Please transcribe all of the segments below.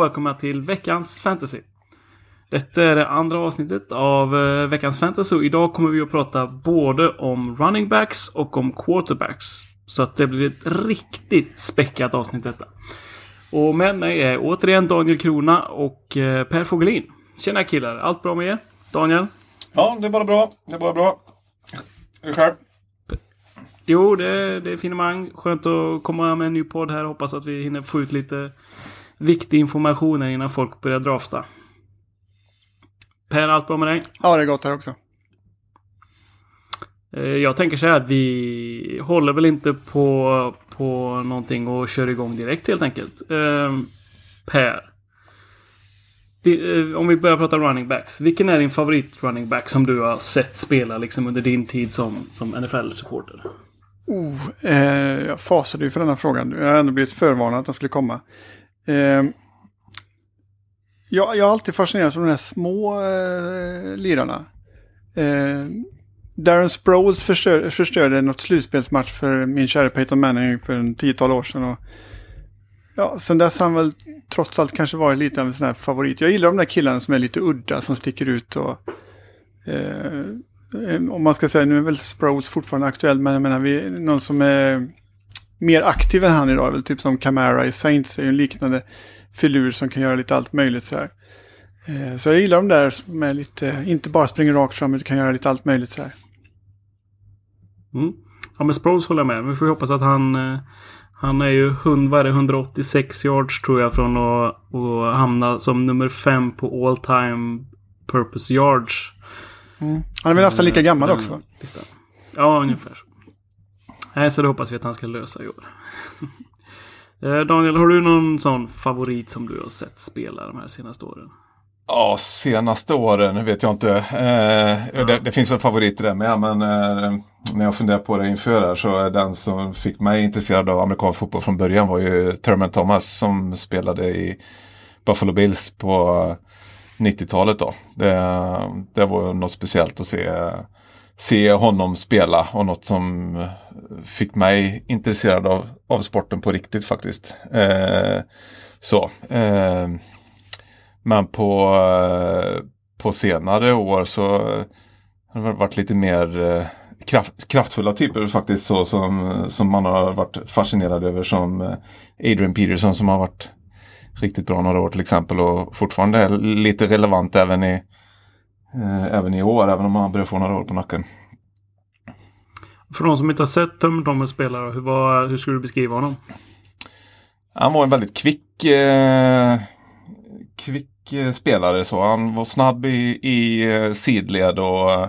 och välkomna till veckans fantasy. Detta är det andra avsnittet av eh, veckans fantasy och idag kommer vi att prata både om running backs och om quarterbacks. Så att det blir ett riktigt späckat avsnitt detta. Och med mig är återigen Daniel Krona och eh, Per Fogelin. Tjena killar, allt bra med er? Daniel? Ja, det är bara bra. Det är bara bra. Du själv? Jo, det, det är finemang. Skönt att komma med en ny podd här. Hoppas att vi hinner få ut lite viktig information här innan folk börjar drafta. Per, allt bra med dig? Ja, det är gott här också. Eh, Jag tänker så här att vi håller väl inte på, på någonting och kör igång direkt helt enkelt. Eh, per. Eh, om vi börjar prata running backs. Vilken är din favorit running back som du har sett spela liksom under din tid som, som NFL-supporter? Oh, eh, jag fasade ju för denna frågan. Jag har ändå blivit förvarnad att den skulle komma. Eh, jag, jag har alltid fascinerats av de här små eh, lirarna. Eh, Darren Sproles förstör, förstörde något slutspelsmatch för min kära Peyton Manning för en tiotal år sedan. Och, ja, sen dess har han väl trots allt kanske varit lite av en sån här favorit. Jag gillar de där killarna som är lite udda, som sticker ut och... Eh, om man ska säga, nu är väl Sproles fortfarande aktuell, men jag menar, vi, någon som är mer aktiv än han idag är väl typ som Camara i Saints, är ju en liknande filur som kan göra lite allt möjligt så här. Eh, Så jag gillar de där som är lite, inte bara springer rakt fram, utan kan göra lite allt möjligt så här. Mm. Ja, men Sproles håller jag med. Vi får hoppas att han... eh, Han är ju 100, vad är det, 186 yards tror jag från att, att hamna som nummer fem på all time purpose yards. Han är väl nästan lika gammal Den också. Ja, ungefär. Nej, så det hoppas vi att han ska lösa i år. Eh, Daniel, har du någon sån favorit som du har sett spela de här senaste åren? Ja, senaste åren vet jag inte. Eh, det, det finns väl favoriter där med, men eh, när jag funderar på det inför här så är den som fick mig intresserad av amerikansk fotboll från början var ju Thurman Thomas som spelade i Buffalo Bills på 90-talet då. Det, det var något speciellt att se, se honom spela och något som eh, fick mig intresserad av, av sporten på riktigt faktiskt. Eh, så. Eh, men på, eh, på senare år så eh, har det varit lite mer eh, kraft, kraftfulla typer faktiskt så som, som man har varit fascinerad över som eh, Adrian Peterson som har varit riktigt bra några år till exempel och fortfarande är lite relevant även i, eh, även i år även om han börjar få några år på nacken. För de som inte har sett Tom Thomas spela, hur, var, hur skulle du beskriva honom? Han var en väldigt kvick, eh, kvick eh, spelare. Så. Han var snabb i, i eh, sidled och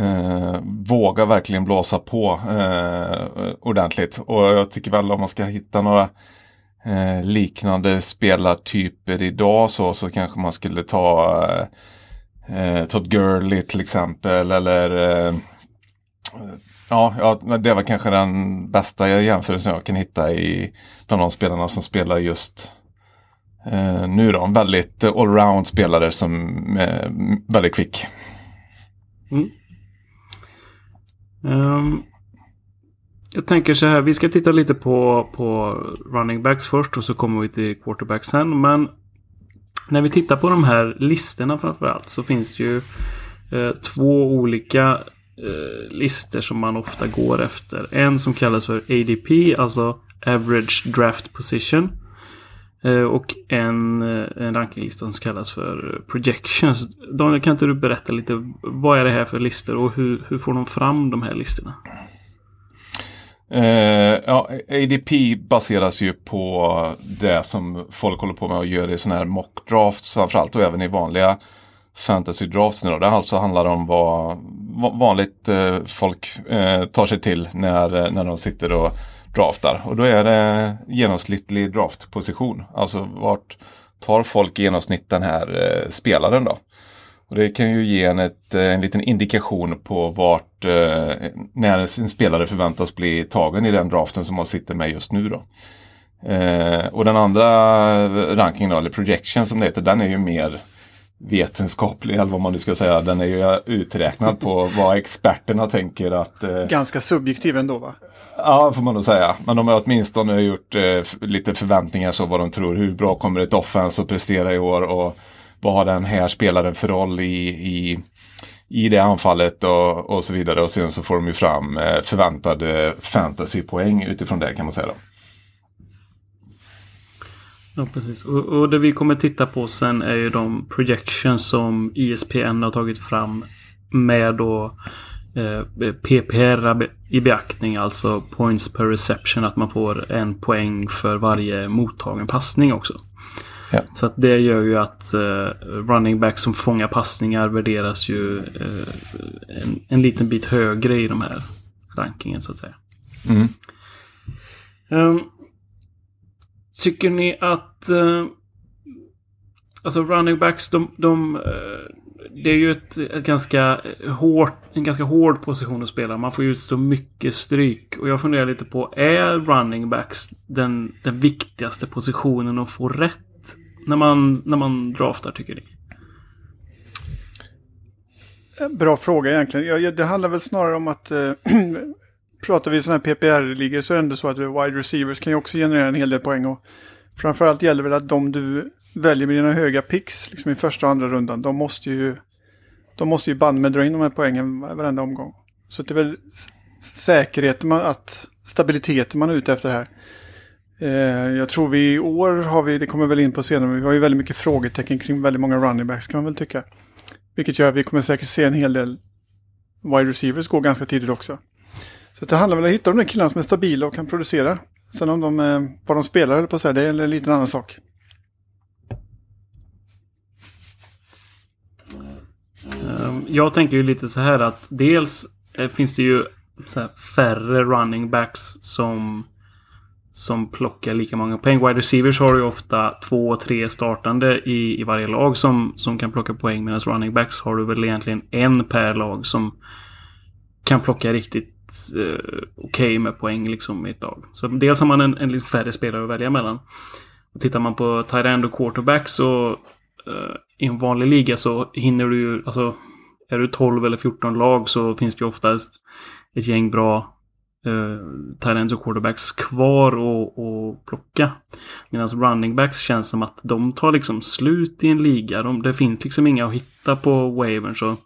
eh, vågar verkligen blåsa på eh, ordentligt. Och jag tycker väl om man ska hitta några eh, liknande spelartyper idag så, så kanske man skulle ta eh, Todd Gurley till exempel eller eh, Ja, ja, det var kanske den bästa jämförelsen jag kan hitta i bland de spelarna som spelar just eh, nu då. Väldigt allround spelare som är väldigt kvick. Mm. Ehm, jag tänker så här, vi ska titta lite på, på running backs först och så kommer vi till quarterbacks sen. Men när vi tittar på de här listorna framförallt så finns det ju eh, två olika eh, listor som man ofta går efter. En som kallas för ADP, alltså Average Draft Position. Eh, och en, eh, en rankinglista som kallas för Projections. Daniel, kan inte du berätta lite vad är det här för listor och hur, hur får de fram de här listorna? Eh, ja, ADP baseras ju på det som folk håller på med att göra i sådana här mock drafts framförallt och även i vanliga fantasy drafts nu då. Det alltså handlar om vad vad vanligt eh, folk eh, tar sig till när, eh, när de sitter och draftar. Och då är det genomsnittlig draftposition. Alltså vart tar folk i genomsnitt den här eh, spelaren då. Och det kan ju ge en ett, en liten indikation på vart eh, när en spelare förväntas bli tagen i den draften som man sitter med just nu då. Eh, och den andra rankingen då, eller projection som det heter, den är ju mer vetenskaplig, eller vad man nu ska säga. Den är ju uträknad på vad experterna tänker att... Eh, Ganska subjektiv ändå va? Ja, får man nog säga. Men de har åtminstone gjort eh, lite förväntningar så vad de tror. Hur bra kommer ett offense att prestera i år och vad har den här spelaren för roll i, i, i det anfallet och, och så vidare. Och sen så får de ju fram eh, förväntade fantasypoäng utifrån det kan man säga. Då. Ja, precis. Och, och, det vi kommer titta på sen är ju de projections som ISPN har tagit fram med då eh, PPR i beaktning, alltså points per reception, att man får en poäng för varje mottagen passning också. Ja. Så att det gör ju att eh, running back som fångar passningar värderas ju eh, en, en liten bit högre i de här rankingen så att säga. Mm. Um, Tycker ni att... Eh, alltså running backs, de... de eh, det är ju ett, ett ganska hårt, en ganska hård position att spela. Man får utstå mycket stryk. Och jag funderar lite på, är running backs den, den viktigaste positionen att få rätt? När man, när man draftar, tycker ni? Eh, bra fråga egentligen. Ja, det handlar väl snarare om att äh, pratar vi sådana här PPR-ligor så är det ändå så att wide receivers kan ju också generera en hel del poäng. Och framförallt gäller väl att de du väljer med dina höga picks liksom i första och andra rundan, de måste ju, de måste ju band med dra in de här poängen varenda omgång. Så det är väl säkerheten, man, att stabiliteten man är ute efter här. Eh, jag tror vi i år har vi, det kommer väl in på senare, vi har ju väldigt mycket frågetecken kring väldigt många running backs kan man väl tycka. Vilket gör att vi kommer säkert se en hel del wide receivers gå ganska tidigt också. Så det handlar väl om att hitta de där killarna som är stabila och kan producera. Sen om de, eh, vad de spelar eller på så här, det är en liten annan sak. Ehm, jag tänker ju lite så här att dels eh, finns det ju färre running backs som som plockar lika många poäng. Wide receivers har ju ofta två, tre startande i, i varje lag som, som kan plocka poäng. Medan running backs har du väl egentligen en per lag som kan plocka riktigt eh, okej okay med poäng liksom i ett lag. Så dels har man en, en lite färre spelare att välja mellan. Och tittar man på tight end och quarterback så eh, i en vanlig liga så hinner du ju, alltså är du 12 eller 14 lag så finns det ju oftast ett gäng bra eh, och quarterbacks kvar och, och plocka. Medan running backs känns som att de tar liksom slut i en liga. De, det finns liksom inga att hitta på wavern så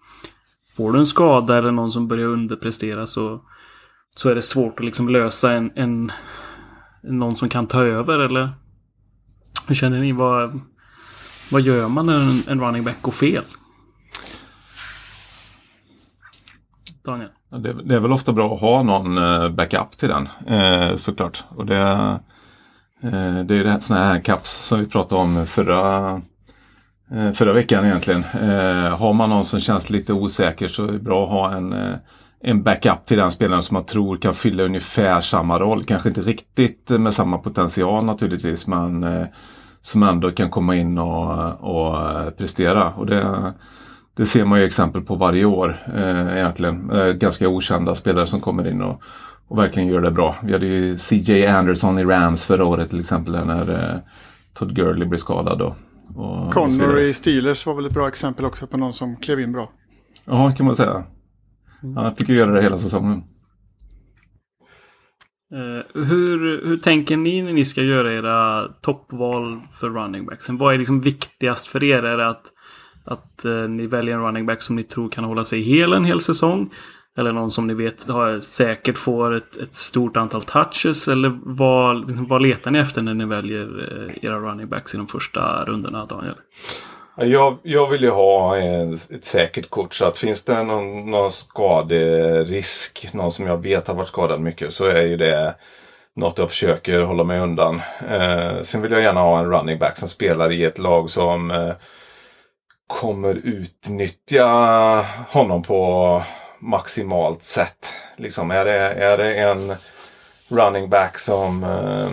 får du en skada eller någon som börjar underprestera så så är det svårt att liksom lösa en, en någon som kan ta över eller hur känner ni? Vad, vad gör man när en, en running back går fel? Daniel? Det, det, är väl ofta bra att ha någon eh, backup till den eh, såklart. Och det, eh, det är det sådana här caps som vi pratade om förra, eh, förra veckan egentligen. Eh, har man någon som känns lite osäker så är det bra att ha en en backup till den spelaren som man tror kan fylla ungefär samma roll. Kanske inte riktigt med samma potential naturligtvis men eh, som ändå kan komma in och, och prestera. Och det, det ser man ju exempel på varje år eh, egentligen. Eh, ganska okända spelare som kommer in och, och verkligen gör det bra. Vi hade ju CJ Anderson i Rams förra året till exempel när eh, Todd Gurley blev skadad. Och, och Connor i Steelers var väl ett bra exempel också på någon som klev in bra. Ja, kan man säga. Han fick ju göra det hela säsongen. Uh, hur, hur tänker ni när ni ska göra era toppval för running backsen? Vad är liksom viktigast för er? Är det att, att eh, ni väljer en running back som ni tror kan hålla sig hel en hel säsong? Eller någon som ni vet har, säkert får ett, ett stort antal touches? Eller vad, liksom, vad letar ni efter när ni väljer eh, era running backs i de första rundorna, Daniel? Jag, jag vill ju ha en, ett säkert kort så att finns det någon, någon skaderisk, någon som jag vet har varit skadad mycket så är ju det något jag försöker hålla mig undan. Eh, sen vill jag gärna ha en running back som spelar i ett lag som eh, kommer utnyttja honom på maximalt sätt. Liksom, är, det, är det en running back som eh,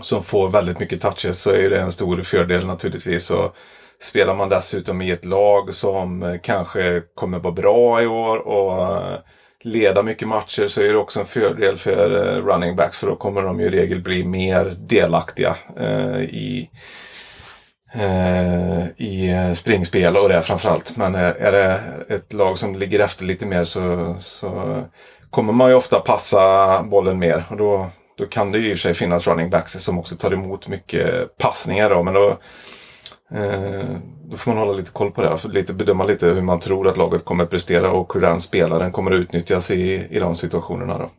som får väldigt mycket touches så är det en stor fördel naturligtvis. Och Spelar man dessutom i ett lag som kanske kommer vara bra i år och eh, leda mycket matcher så är det också en fördel för eh, running backs för då kommer de i regel bli mer delaktiga eh, i Eh, I springspel och det framförallt. Men eh, är det ett lag som ligger efter lite mer så, så kommer man ju ofta passa bollen mer. Och då, då kan det ju i och för sig finnas running backs som också tar emot mycket passningar. Då, men då, eh, då får man hålla lite koll på det. För lite, bedöma lite hur man tror att laget kommer att prestera och hur den spelaren kommer att utnyttjas i, i de situationerna. Då.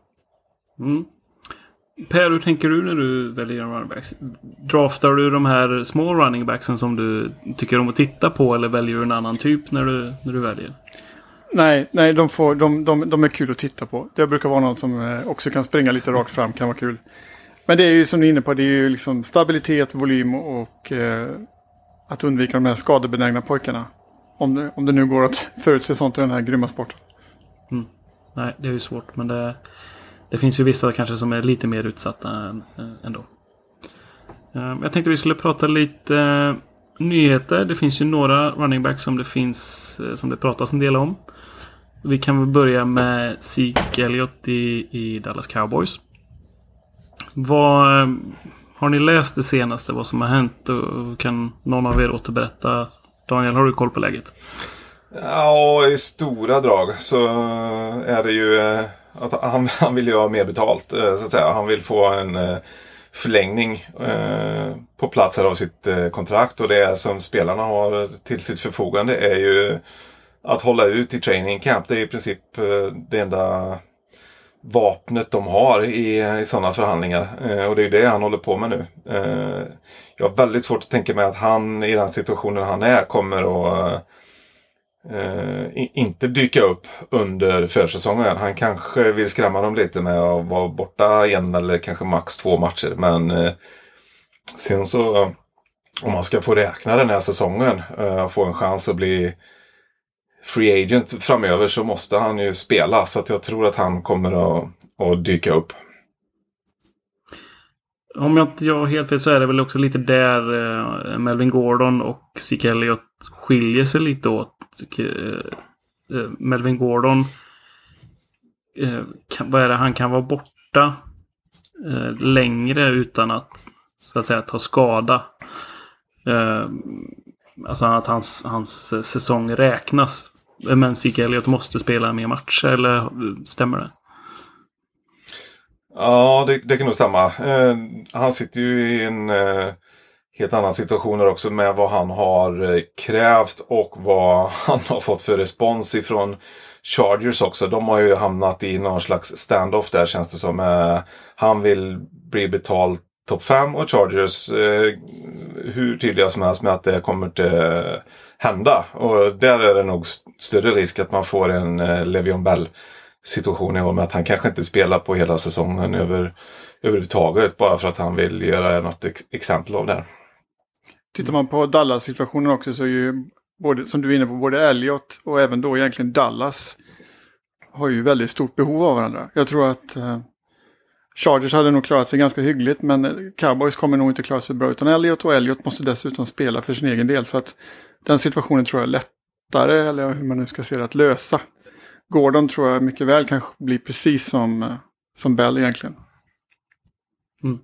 Mm. Per, hur tänker du när du väljer en running backs? Draftar du de här små running backsen som du tycker om att titta på eller väljer du en annan typ när du, när du väljer? Nej, nej de, får, de, de, de är kul att titta på. Det brukar vara någon som eh, också kan springa lite rakt fram, kan vara kul. Men det är ju som du är inne på, det är ju liksom stabilitet, volym och eh, att undvika de här skadebenägna pojkarna. Om det, om det nu går att förutse sånt i den här grymma sporten. Mm. Nej, det är ju svårt, men det, det finns ju vissa kanske som är lite mer utsatta eh, ändå. Ehm, jag tänkte vi skulle prata lite eh, nyheter. Det finns ju några running backs som det finns eh, som det pratas en del om. Vi kan väl börja med Zeke Elliott i, i Dallas Cowboys. Vad, har ni läst det senaste? Vad som har hänt? Och kan någon av er återberätta? Daniel, har du koll på läget? Ja, i stora drag så är det ju att han, han vill ju ha mer betalt eh, så att säga. Han vill få en eh, förlängning eh, på plats av sitt eh, kontrakt och det som spelarna har eh, till sitt förfogande är ju att hålla ut i training camp. Det är i princip eh, det enda vapnet de har i, i sådana förhandlingar. Eh, och det är ju det han håller på med nu. Eh, jag har väldigt svårt att tänka mig att han i den situationen han är kommer att eh, inte dyka upp under försäsongen. Han kanske vill skrämma dem lite med att vara borta en eller kanske max två matcher. Men eh, sen så om man ska få räkna den här säsongen eh, och få en chans att bli free agent framöver så måste han ju spela. Så att jag tror att han kommer att, att dyka upp. Om jag inte har helt fel så är det väl också lite där eh, Melvin Gordon och Zeke Elliott skiljer sig lite åt. Eh, eh, Melvin Gordon, eh, kan, vad är det, han kan vara borta längre utan att så att säga ta skada. Alltså att hans, hans säsong räknas. Men Zeke Elliot måste spela mer matcher, eller stämmer det? Ja, det, det kan nog stämma. Han sitter ju i en helt annan situation också med vad han har eh, krävt och vad han har fått för respons ifrån Chargers också. De har ju hamnat i någon slags standoff där känns det som. Eh, han vill bli betald topp 5 och Chargers eh, hur tydliga som helst med att det kommer att eh, hända. Och där är det nog större risk att man får en eh, Levion Bell situation i år med att han kanske inte spelar på hela säsongen över, överhuvudtaget bara för att han vill göra något ex exempel av det. här. Tittar man på Dallas-situationen också så är ju, både, som du är inne på, både Elliot och även då egentligen Dallas har ju väldigt stort behov av varandra. Jag tror att eh, Chargers hade nog klarat sig ganska hyggligt men Cowboys kommer nog inte klara sig bra utan Elliot och Elliot måste dessutom spela för sin egen del. Så att den situationen tror jag är lättare, eller hur man nu ska se det, att lösa. Gordon tror jag mycket väl kan bli precis som, eh, som Bell egentligen. Mm.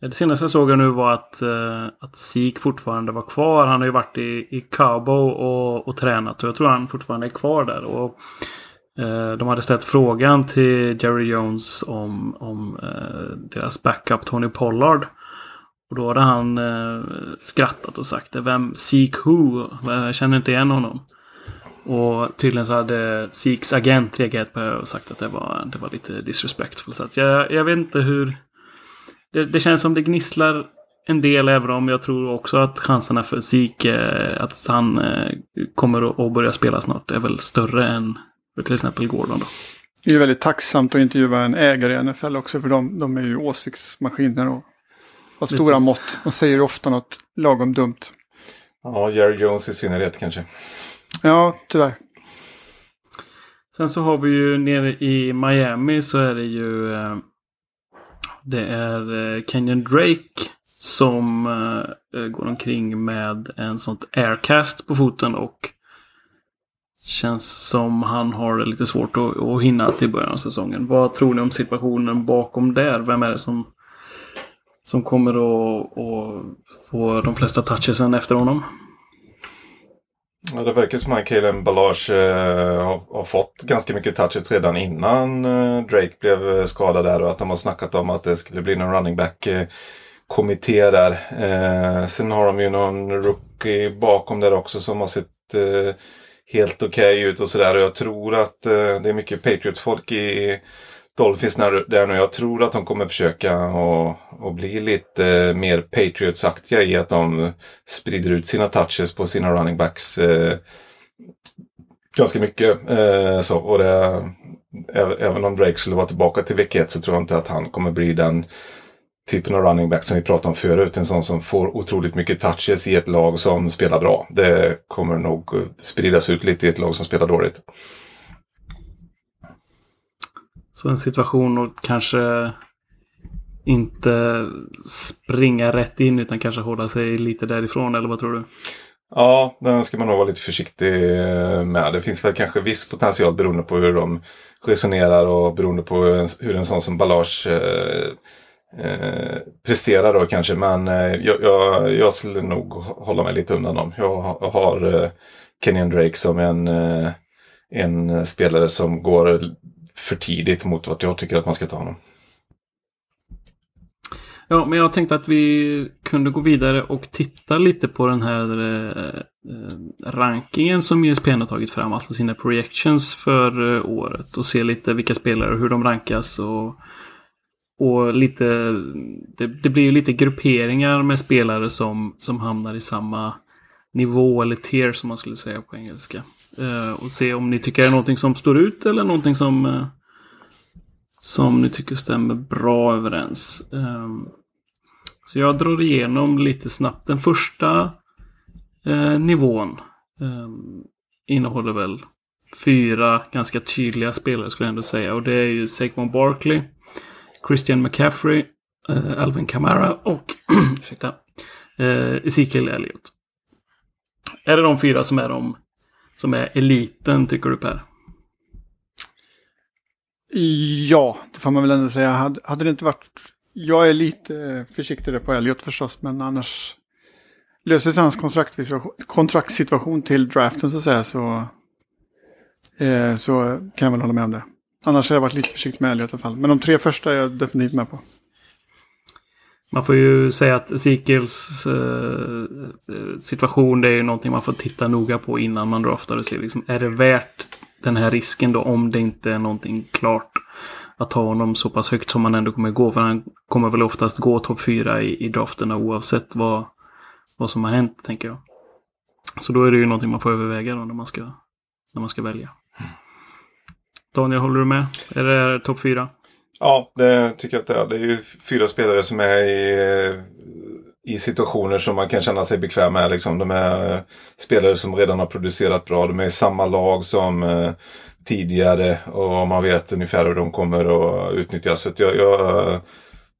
Det senaste jag såg nu var att, uh, att Sik fortfarande var kvar. Han har ju varit i, i Cabo och, och tränat och jag tror han fortfarande är kvar där. Och, eh, de hade ställt frågan till Jerry Jones om, om eh, deras backup Tony Pollard. Och då hade han eh, skrattat och sagt Vem Seek Who? Jag känner inte igen honom. Och tydligen så hade Seeks agent reagerat på det och sagt att det var, det var lite disrespectful. Så att jag, jag vet inte hur... Det, det känns som det gnisslar en del även om jag tror också att chanserna för Sik att han eh, kommer att börja spela snart är väl större än för till exempel Gordon. Då. Det är väldigt tacksamt att intervjua en ägare i NFL också för de, de är ju åsiktsmaskiner och har stora mått. De säger ofta något lagom dumt. Ja, Jerry Jones i synnerhet kanske. Ja, tyvärr. Sen så har vi ju nere i Miami så är det ju eh, det är eh, Kenyon Drake som eh, eh, går omkring med en sånt aircast på foten och Känns som han har det lite svårt att, att hinna till början av säsongen. Vad tror ni om situationen bakom där? Vem är det som som kommer att, att få de flesta touchesen efter honom. Ja, det verkar som att Kalen Balage eh, har, har, fått ganska mycket touches redan innan eh, Drake blev eh, skadad där och att de har snackat om att det skulle bli någon running back eh, kommitté där. Eh, sen har de ju någon rookie bakom där också som har sett eh, helt okej okay ut och sådär. Och jag tror att eh, det är mycket Patriots-folk i Dolphins där nu. Jag tror att de kommer försöka och, och bli lite eh, mer Patriots-aktiga i att de sprider ut sina touches på sina running backs eh, ganska mycket. Eh, så, och det, även om Drake skulle vara tillbaka till vecka 1 så tror jag inte att han kommer bli den typen av running back som vi pratade om förut. En sån som får otroligt mycket touches i ett lag som spelar bra. Det kommer nog eh, spridas ut lite i ett lag som spelar dåligt. Så en situation och kanske inte springa rätt in utan kanske hålla sig lite därifrån eller vad tror du? Ja, den ska man nog vara lite försiktig med. Det finns väl kanske viss potential beroende på hur de resonerar och beroende på hur en sån som Ballage eh, eh, presterar då kanske. Men eh, jag, jag, jag, skulle nog hålla mig lite undan dem. Jag har eh, Kenyan Drake som en, eh, en spelare som går för tidigt mot vart jag tycker att man ska ta honom. Ja, men jag tänkte att vi kunde gå vidare och titta lite på den här eh, eh rankingen som ESPN har tagit fram. Alltså sina projections för eh, året. Och se lite vilka spelare och hur de rankas. Och, och lite, det, det blir ju lite grupperingar med spelare som, som hamnar i samma nivå eller tier som man skulle säga på engelska. Eh, och se om ni tycker det är någonting som står ut eller någonting som, eh, som ni tycker stämmer bra överens. Ehm, så jag drar igenom lite snabbt. Den första eh, nivån ehm, innehåller väl fyra ganska tydliga spelare skulle jag ändå säga. Och det är ju Saquon Barkley, Christian McCaffrey, Alvin Kamara och ursäkta, Ezekiel Elliott. Är det de fyra som är de som är eliten, tycker du Per? Ja, det får man väl ändå säga. Hade, hade det inte varit... Jag är lite eh, försiktigare på Elliot förstås, men annars löser sig hans kontraktssituation till draften så att säga så, eh, så kan jag väl hålla med om det. Annars har jag varit lite försiktig med Elliot i alla fall. Men de tre första är jag definitivt med på. Man får ju säga att Ezekiels eh, situation det är ju någonting man får titta noga på innan man draftar och se liksom, är det värt den här risken då om det inte är någonting klart att ta honom så pass högt som man ändå kommer gå. För han kommer väl oftast gå topp fyra i, i drafterna oavsett vad, vad som har hänt, tänker jag. Så då är det ju någonting man får överväga då när man ska, när man ska välja. Daniel, håller du med? Är det topp fyra? Ja, det tycker jag att det är. Det är ju fyra spelare som är i, i situationer som man kan känna sig bekväm med. Liksom. De är spelare som redan har producerat bra. De är i samma lag som eh, tidigare och man vet ungefär hur de kommer att utnyttjas. Så jag, jag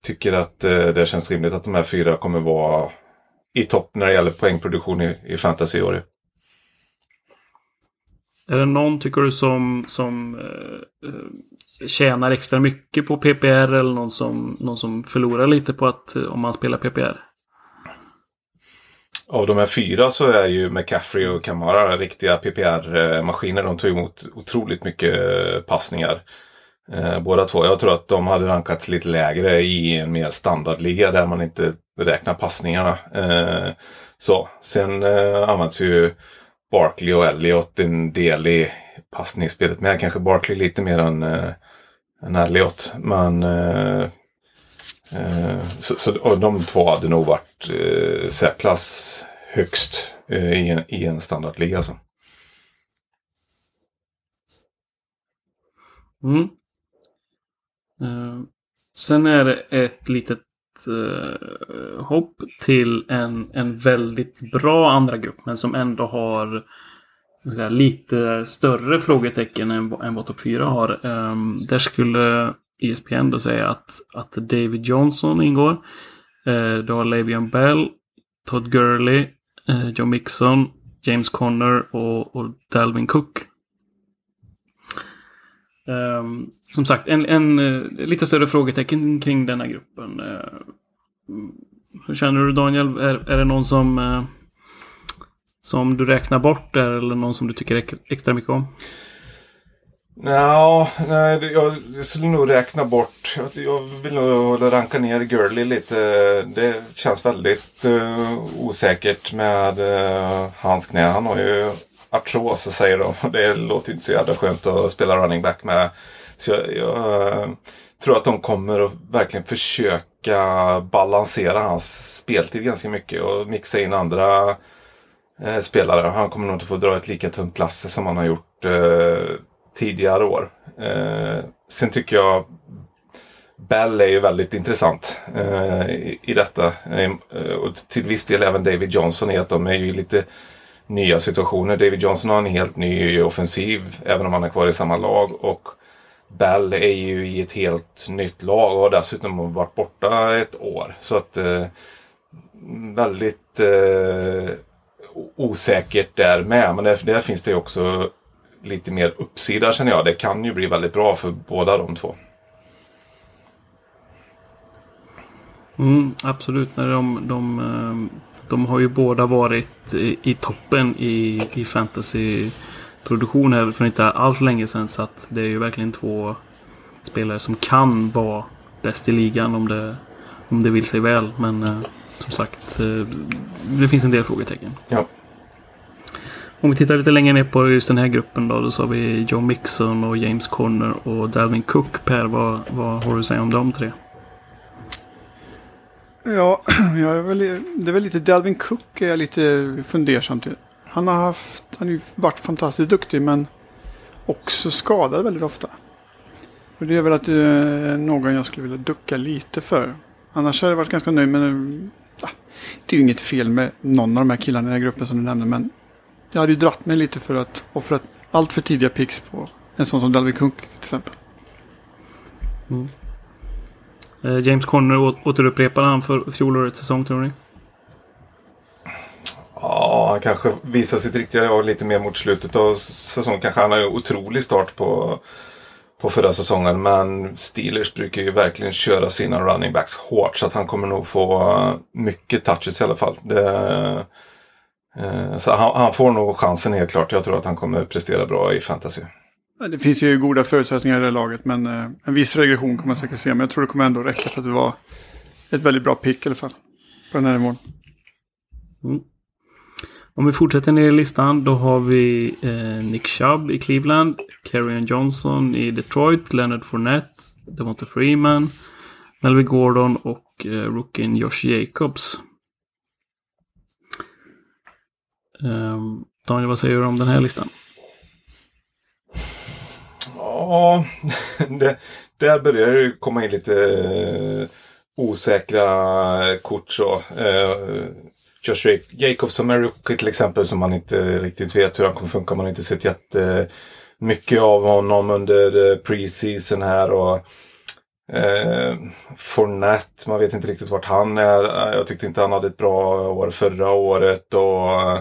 tycker att eh, det känns rimligt att de här fyra kommer vara i topp när det gäller poängproduktion i, i fantasy i år. Är det någon, tycker du, som, som eh, tjänar extra mycket på PPR eller någon som, någon som förlorar lite på att eh, om man spelar PPR? Av de här fyra så är ju McCaffrey och Kamara riktiga PPR-maskiner. De tog emot otroligt mycket eh, passningar. Eh, båda två. Jag tror att de hade rankats lite lägre i en mer standardliga där man inte räknar passningarna. Eh, så. Sen används ju Barkley och Elliot en del i passningsspelet med. Kanske Barkley lite mer än än Elliot. Men eh, eh, så, så, och de två hade nog varit eh, särklass högst eh, i, en, i en standardliga. Alltså. Mm. Eh, sen är det ett litet eh, hopp till en, en väldigt bra andra grupp men som ändå har lite större frågetecken än, än vad topp 4 har. Um, där skulle ESPN då säga att, att David Johnson ingår. Uh, du har Le'Veon Bell, Todd Gurley, uh, Joe Mixon, James Conner och, och Dalvin Cook. Um, som sagt, en, en uh, lite större frågetecken kring denna gruppen. Uh, Hur känner du Daniel? Är, är det någon som, som du räknar bort där eller någon som du tycker extra mycket om? Ja, nej, jag, jag skulle nog räkna bort. Jag, vill nog ranka ner Gurley lite. Det känns väldigt uh, osäkert med uh, hans knä. Han har ju artros säger de. Det låter inte så jävla skönt att spela running back med. Så jag, jag uh, tror att de kommer att verkligen försöka balansera hans speltid ganska mycket och mixa in andra eh, spelare. Han kommer nog inte få dra ett lika tungt lass som han har gjort eh, tidigare år. Eh, sen tycker jag Bell är ju väldigt intressant eh, i, i detta. Ehm, eh, och till viss del även David Johnson i att de är ju lite nya situationer. David Johnson har en helt ny offensiv även om han är kvar i samma lag. Och Bell är ju i ett helt nytt lag och har dessutom varit borta ett år. Så att eh, väldigt eh, osäkert där med. Men där, där finns det också lite mer uppsida känner jag. Det kan ju bli väldigt bra för båda de två. Mm, absolut. När de, de, de har ju båda varit i, i toppen i, i fantasyproduktion här för inte alls länge sedan. Så att det är ju verkligen två spelare som kan vara bäst i ligan om det, om det vill sig väl. Men eh, som sagt, eh, det finns en del frågetecken. Ja. Om vi tittar lite längre ner på just den här gruppen då. Då så har vi Joe Mixon och James Conner och Dalvin Cook. Per, vad, vad har du att säga om de tre? Ja, jag är väl, det är väl lite Dalvin Cook är jag lite fundersam till. Han har haft, han har ju varit fantastiskt duktig men också skadad väldigt ofta. Och det är väl att det är någon jag skulle vilja ducka lite för. Annars har jag varit ganska nöjd med Det är ju inget fel med någon av de här killarna i den här gruppen som du nämnde men jag hade ju dratt mig lite för att offra allt för tidiga picks på en sån som Dalvin Cook till exempel. Eh, James Conner återupprepade han för fjolårets säsong tror ni? Ja, han kanske visar sitt riktiga jag lite mer mot slutet av säsongen. Kanske han har ju otrolig start på, på förra säsongen. Men Steelers brukar ju verkligen köra sina running backs hårt. Så att han kommer nog få eh, mycket touches i alla fall. Det, eh, så han, han får nog chansen helt klart. Jag tror att han kommer prestera bra i fantasy. Det finns ju goda förutsättningar i det här laget, men eh, en viss regression kommer man säkert se. Men jag tror det kommer ändå räcka för att det var ett väldigt bra pick i alla fall. På den här nivån. Om vi fortsätter ner i listan då har vi eh, Nick Chubb i Cleveland, Kerryon Johnson i Detroit, Leonard Fournette, Devonta Freeman, Melvin Gordon och eh, rookien Josh Jacobs. Ehm, Daniel, vad säger du om den här listan? Ja, det, där börjar det komma in lite eh, osäkra kort så. Eh, Josh Jacobs som är rookie till exempel som man inte riktigt vet hur han kommer funka. Man har inte sett jättemycket av honom under preseason här. och eh, Fornett, man vet inte riktigt vart han är. Jag tyckte inte han hade ett bra år förra året. och eh,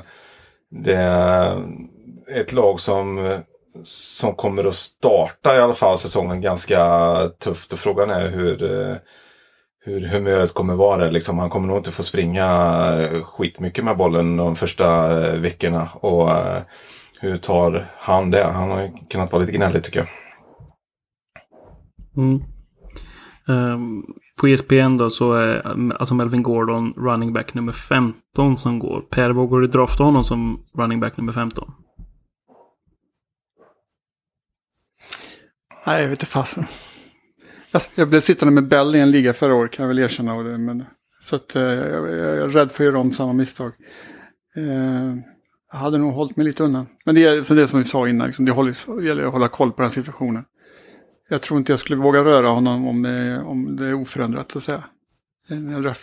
Det är ett lag som som kommer att starta i alla fall säsongen ganska tufft. Och frågan är hur, eh, hur humöret kommer vara. Liksom, han kommer nog inte få springa eh, skitmycket med bollen de första eh, veckorna. Och eh, hur tar han det? Han har kunnat vara lite gnällig tycker jag. Mm. Ehm, på ESPN då så är alltså Melvin Gordon running back nummer 15 som går. Per, vågar du drafta honom som running back nummer 15? Nej, jag vet inte fasen. Jag, jag blev sittande med Bell i en liga förra året kan jag väl erkänna. Och det, men, så att, jag, jag, jag är rädd för att göra om samma misstag. Eh, jag hade nog hållit mig lite undan. Men det är så det som vi sa innan, liksom, det, håller, det gäller att hålla koll på den situationen. Jag tror inte jag skulle våga röra honom om det, om det är oförändrat så att säga. När jag.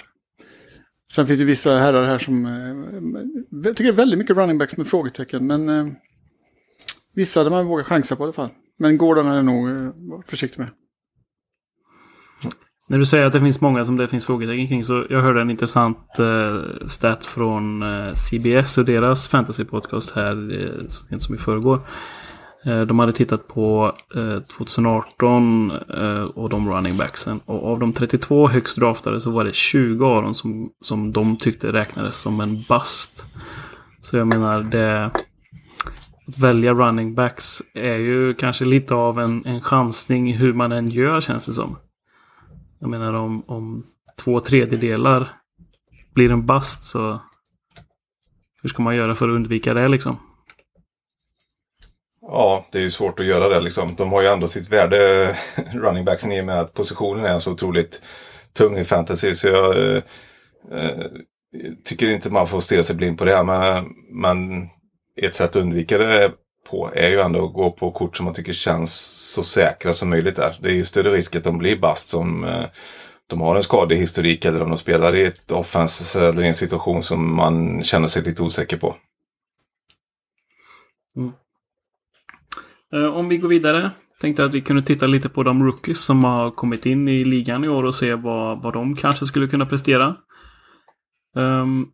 Sen finns det vissa herrar här som... Eh, jag tycker det är väldigt mycket running backs med frågetecken. Men eh, vissa hade man vågat chansa på i alla fall. Men Gordon är nog eh, varit försiktig med. När du säger att det finns många som det finns frågetecken kring så jag hörde en intressant eh, stat från eh, CBS och deras fantasypodcast här eh, så sent som i förrgår. Eh, de hade tittat på eh, 2018 eh, och de running backsen. Och av de 32 högst draftade så var det 20 av dem som, som de tyckte räknades som en bust. Så jag menar, det... Att välja running backs är ju kanske lite av en, en chansning hur man än gör känns det som. Jag menar om, om två tredjedelar blir en bust så hur ska man göra för att undvika det liksom? Ja, det är ju svårt att göra det liksom. De har ju ändå sitt värde, running backsen, i och med att positionen är så otroligt tung i fantasy. Så jag eh, eh tycker inte man får stirra sig blind på det. Men, men ett sätt att undvika det på är ju ändå att gå på kort som man tycker känns så säkra som möjligt där. Det är ju större risk att de blir bast som eh, de har en skadehistorik eller om de spelar i ett offense eller i en situation som man känner sig lite osäker på. Mm. Eh, om vi går vidare. Tänkte att vi kunde titta lite på de rookies som har kommit in i ligan i år och se vad, vad de kanske skulle kunna prestera. Um,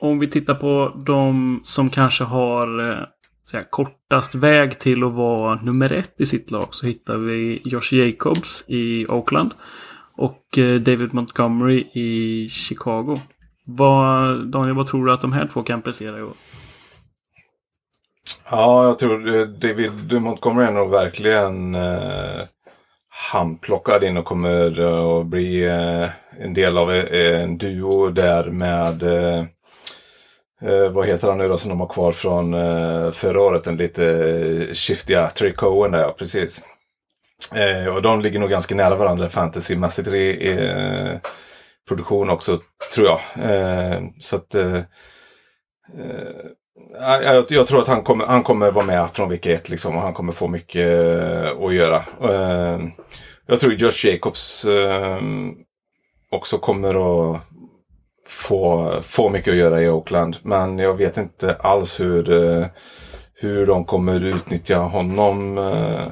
om vi tittar på de som kanske har eh, säga, kortast väg till att vara nummer ett i sitt lag så hittar vi Josh Jacobs i Oakland och eh, David Montgomery i Chicago. Vad, Daniel, vad tror du att de här två kan prestera i år? Ja, jag tror eh, David Montgomery är nog verkligen eh, handplockad in och kommer eh, att bli eh, en del av en duo där med eh, Eh, vad heter han nu då som de har kvar från eh, förra året? Den lite eh, shiftiga Trey Cohen där, ja precis. Eh, och de ligger nog ganska nära varandra fantasymässigt i eh, produktion också, tror jag. Eh, så att eh, eh, jag, jag, tror att han kommer, han kommer vara med från vecka ett liksom, och han kommer få mycket eh, att göra. Eh, jag tror Josh Jacobs också kommer att få, få mycket att göra i Oakland. Men jag vet inte alls hur, eh, hur de kommer utnyttja honom eh,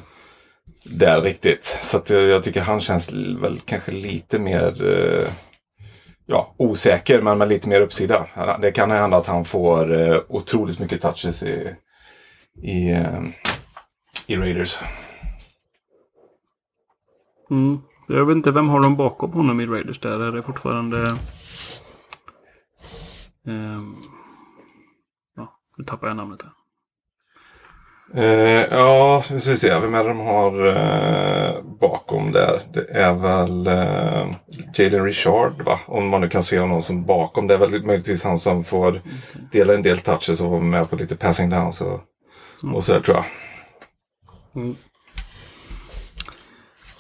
där riktigt. Så att jag, jag, tycker han känns väl kanske lite mer eh, ja, osäker men med lite mer uppsida. Det kan hända att han får eh, otroligt mycket touches i, i, eh, i Raiders. Mm. Jag vet inte, vem har de bakom honom i Raiders där? Är det fortfarande... Um... Ja, nu tappar jag namnet här. Eh, ja, vi ska se. Vem är det de har eh, bakom där? Det är väl eh, Jaden Richard va? Om man nu kan se någon som bakom. Det är väl möjligtvis han som får dela en del touches och vara med på lite passing downs och, mm. och sådär tror jag. Mm.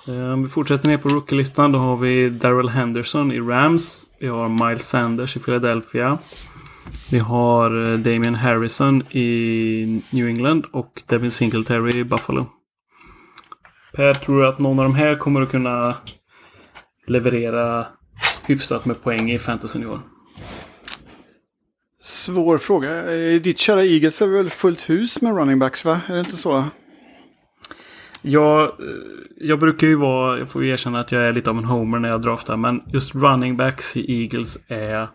Eh, om vi fortsätter ner på rookie-listan då har vi Daryl Henderson i Rams. Vi har Miles Sanders i Philadelphia. Vi har Damien Damian Harrison i New England och Devin Singletary i Buffalo. Per, tror du att någon av de här kommer att kunna leverera hyfsat med poäng i fantasyn i år? Svår fråga. I ditt kära Eagles är väl fullt hus med running backs, va? Är det inte så? Jag, eh, jag brukar ju vara, jag får ju erkänna att jag är lite av en homer när jag draftar, men just running backs i Eagles är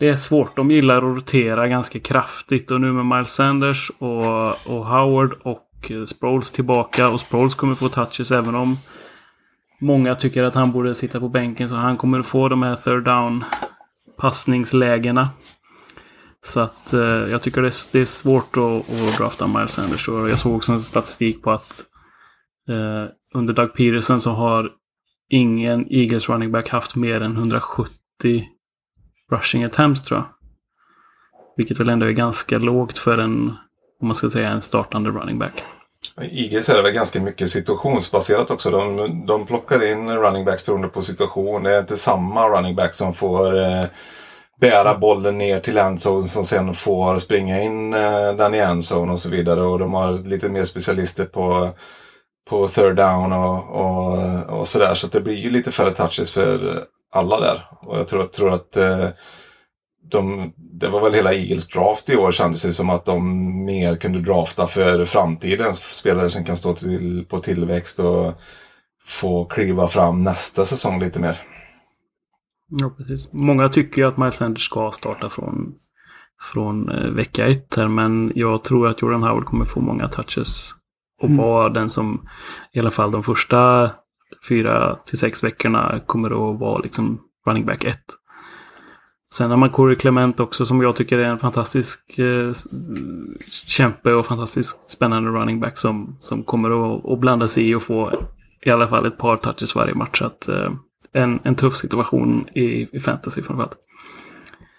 det är svårt. De gillar att rotera ganska kraftigt. Och nu med Miles Sanders och, och Howard och eh, Sproles tillbaka. Och Sproles kommer få touches även om många tycker att han borde sitta på bänken. Så han kommer få de här third down passningslägena. Så att eh, jag tycker det är, det är svårt att, att drafta Miles Sanders. Och jag såg också en statistik på att eh, under Doug Peterson så har ingen Eagles running back haft mer än 170 rushing attempts tror jag. Vilket väl ändå är ganska lågt för en, om man ska säga en startande running back. Eagles är det väl ganska mycket situationsbaserat också. De, de plockar in running backs beroende på situation. Det är inte samma running back som får eh, bära bollen ner till endzone som sen får springa in eh, den i endzone och så vidare. Och de har lite mer specialister på, på third down och, och, och sådär. Så det blir ju lite färre touches för alla där. Och jag tror, tror att eh, de, det var väl hela Eagles draft i år kändes det som att de mer kunde drafta för framtiden. Spelare som kan stå till, på tillväxt och få kliva fram nästa säsong lite mer. Ja, precis. Många tycker ju att Miles Sanders ska starta från, från eh, vecka ett här. Men jag tror att Jordan Howard kommer få många touches. Och Mm. vara den som i alla fall de första fyra till sex veckorna kommer att vara liksom running back 1. Sen har man Corey Clement också som jag tycker är en fantastisk eh, kämpe och fantastiskt spännande running back som, som kommer att, att blanda sig i och få i alla fall ett par touches varje match. Så att, eh, en, en tuff situation i, i fantasy framförallt.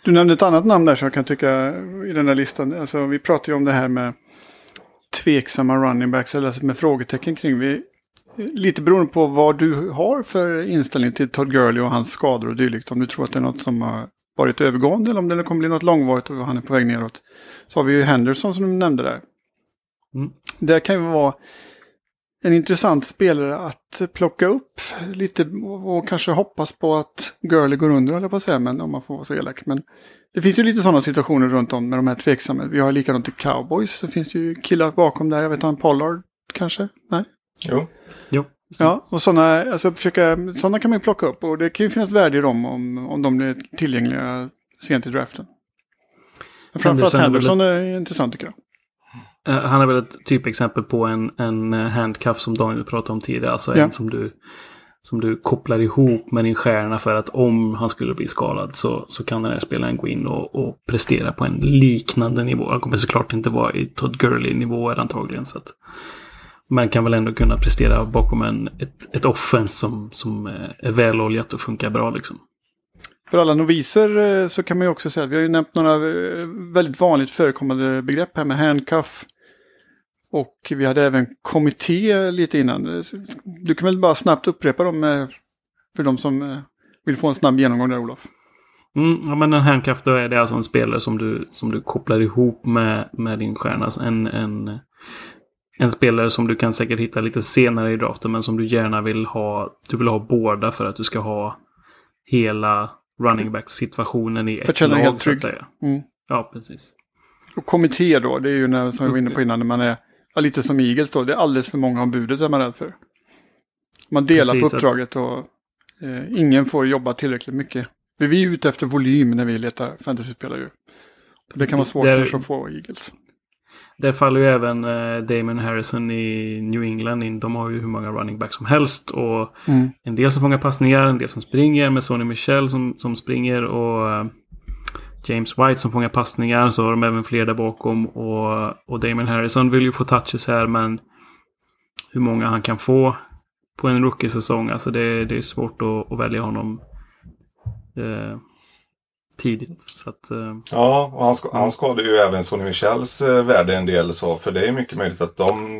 Du nämnde ett annat namn där som jag kan tycka i den där listan. Alltså, vi pratar ju om det här med tveksamma running backs, eller med frågetecken kring. Vi, lite beroende på vad du har för inställning till Todd Gurley och hans skador och dylikt. Om du tror att det är något som har varit övergående eller om det kommer bli något långvarigt och han är på väg neråt. Så har vi ju Henderson som du nämnde där. Mm. Det kan ju vara en intressant spelare att plocka upp lite och kanske hoppas på att Gurley går under, eller på att säga, men om man får vara så elak. Men det finns ju lite sådana situationer runt om med de här tveksamma. Vi har likadant i Cowboys, så finns det ju killar bakom där. Jag vet han Pollard kanske? Nej? Jo. Jo. Ja, och sådana, alltså försöka, kan man ju plocka upp och det kan ju finnas värde i dem om, om de blir tillgängliga sent i draften. Men framförallt Henderson är intressant tycker jag. Eh, Han är väl ett typexempel på en, en eh, handcuff som Daniel pratade om tidigare. Alltså Ja. en som du, som du kopplar ihop med din stjärna för att om han skulle bli skadad så, så kan den här spelaren gå in och, och prestera på en liknande nivå. Han kommer såklart inte vara i Todd Gurley-nivåer antagligen. Så att, men kan väl ändå kunna prestera bakom en, ett, ett offense som, som eh, är väloljat och funkar bra liksom. För alla noviser eh, så kan man ju också säga, vi har ju nämnt några eh, väldigt vanligt förekommande begrepp här med handcuff. Och vi hade även kommitté lite innan. Eh, du kan väl bara snabbt upprepa dem för de som vill få en snabb genomgång där Olof. Mm, ja, men en handcuff då är det alltså en spelare som du, som du kopplar ihop med, med din stjärna. Alltså en, en, en spelare som du kan säkert hitta lite senare i draften men som du gärna vill ha. Du vill ha båda för att du ska ha hela running back-situationen i För att ett lag. helt så att trygg. säga. Mm. Ja, precis. Och kommitté då, det är ju när, som vi var inne på innan, när man är ja, lite som Eagles då. Det är alldeles för många om budet är man rädd för. Man delar Precis, på uppdraget och eh, ingen får jobba tillräckligt mycket. För vi är ute efter volym när vi letar fantasyspelare ju. Det kan vara svårt Det är- att få Eagles. Där faller ju även eh, Damon Harrison i New England in. De har ju hur många running backs som helst. Och Mm. En del som fångar passningar, en del som springer med Sonny Michel som, som springer och eh, James White som fångar passningar. Så har de även fler där bakom. Och, och Damon Harrison vill ju få touches här men hur många han kan få på en rookie-säsong. Alltså det, det är svårt att, att välja honom eh, tidigt. Så att, eh, Ja, och han, sk- han skadade ju även Sonny Michels eh, värde en del så. För det är mycket möjligt att de,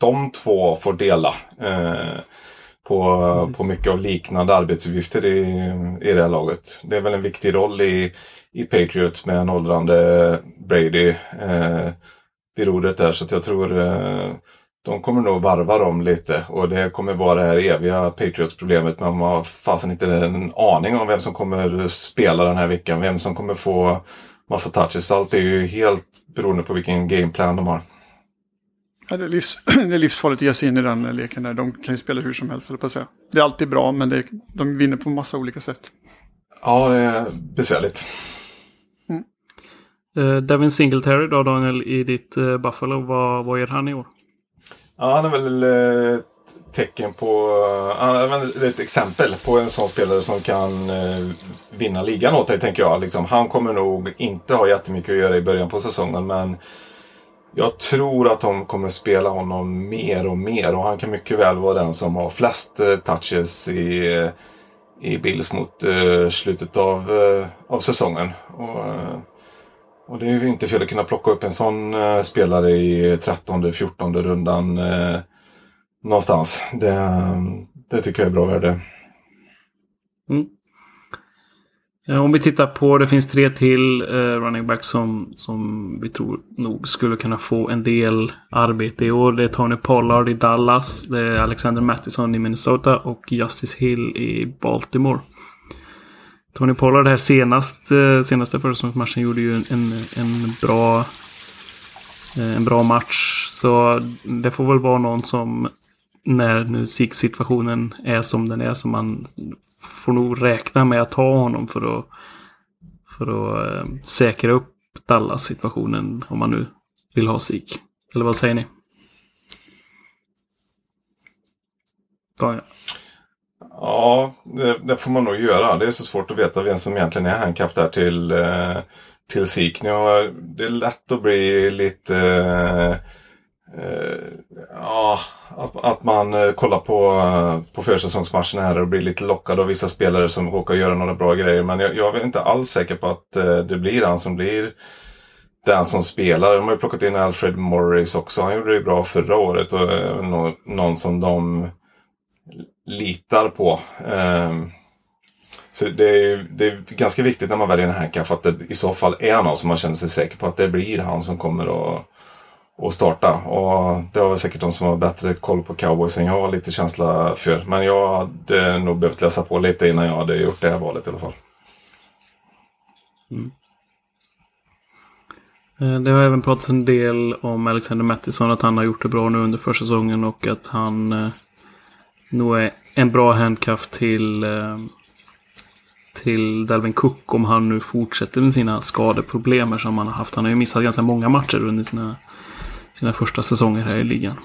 de två får dela eh, på, Precis. på mycket av liknande arbetsuppgifter i, i det här laget. Det är väl en viktig roll i, i Patriots med en åldrande Brady eh, vid rodret där. Så att jag tror eh, de kommer nog varva dem lite. Och det kommer vara det här eviga Patriots-problemet. Man har fasen inte en aning om vem som kommer spela den här veckan. Vem som kommer få massa touches. Allt är ju helt beroende på vilken gameplan de har. Ja, det, är livs, det är livsfarligt att ge sig in i den leken där. De kan ju spela hur som helst, eller på att säga. Det är alltid bra, men det, är- de vinner på massa olika sätt. Ja, det är besvärligt. eh, Devin Singletary då Daniel i ditt eh, Buffalo. Vad, vad gör han i år? Ja, han är väl eh, ett tecken på... Eh, han är väl ett exempel på en sån spelare som kan eh, vinna ligan åt dig, tänker jag. Liksom, han kommer nog inte ha jättemycket att göra i början på säsongen, men jag tror att de kommer spela honom mer och mer och han kan mycket väl vara den som har flest touches i, i Bills mot slutet av, av säsongen. Och, och det är ju inte fel att kunna plocka upp en sån eh, spelare i 13-14 rundan eh, någonstans. Det, det tycker jag är bra värde. Mm. Eh, om vi tittar på, det finns tre till eh, running backs som, som vi tror nog skulle kunna få en del arbete i år. Det är Tony Pollard i Dallas, det är Alexander Mattison i Minnesota och Justice Hill i Baltimore. Tony Pollard här senast, eh, senaste försäsongsmatchen gjorde ju en, en, en bra eh, en bra match. Så det får väl vara någon som när nu SIG-situationen är som den är så man får nog räkna med att ta honom för att, för att eh, säkra upp Dallas-situationen om man nu vill ha SIK. Eller vad säger ni? Daniel. Ja, det, det, får man nog göra. Det är så svårt att veta vem som egentligen är handkaff där till, eh, till SIK. Det är lätt att bli lite... Eh, eh, ja, att, att man kollar på, på försäsongsmatcherna här och blir lite lockad av vissa spelare som råkar göra några bra grejer. Men jag, jag är inte alls säker på att det blir han som blir den som spelar. De har ju plockat in Alfred Morris också. Han gjorde det bra förra året och någon som de litar på. Ehm, så det är, det är ganska viktigt när man väljer en handcuff att det i så fall är någon som man känner sig säker på att det blir han som kommer att, och starta. Och det har väl säkert de som har bättre koll på cowboys än jag har lite känsla för. Men jag hade nog behövt läsa på lite innan jag hade gjort det här valet i alla fall. Mm. Eh, det har även pratats en del om Alexander Mattisson, att han har gjort det bra nu under försäsongen och att han eh, nog är en bra handcuff till, eh, till Dalvin Cook om han nu fortsätter med sina skadeproblem som han har haft. Han har ju missat ganska många matcher under sina, sina första säsonger här i ligan.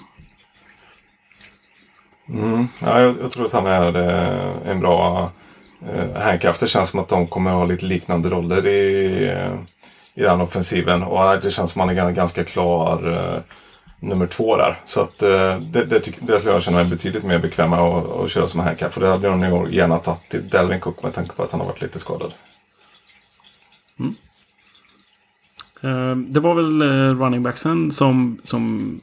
Mm. Ja, jag, jag, tror att han är eh, en bra eh, handcuff. Det känns som att de kommer att ha lite liknande roller i, eh, i den offensiven. Och det känns som att han är ganska klar eh, nummer två där. Så att, eh, det, det, tyck, det skulle jag känna mig betydligt mer bekväm med att, att köra som handcuff. För det hade jag nog gärna tagit till Delvin Cook med tanke på att han har varit lite skadad. Mm. Eh, det var väl eh, running backsen som, som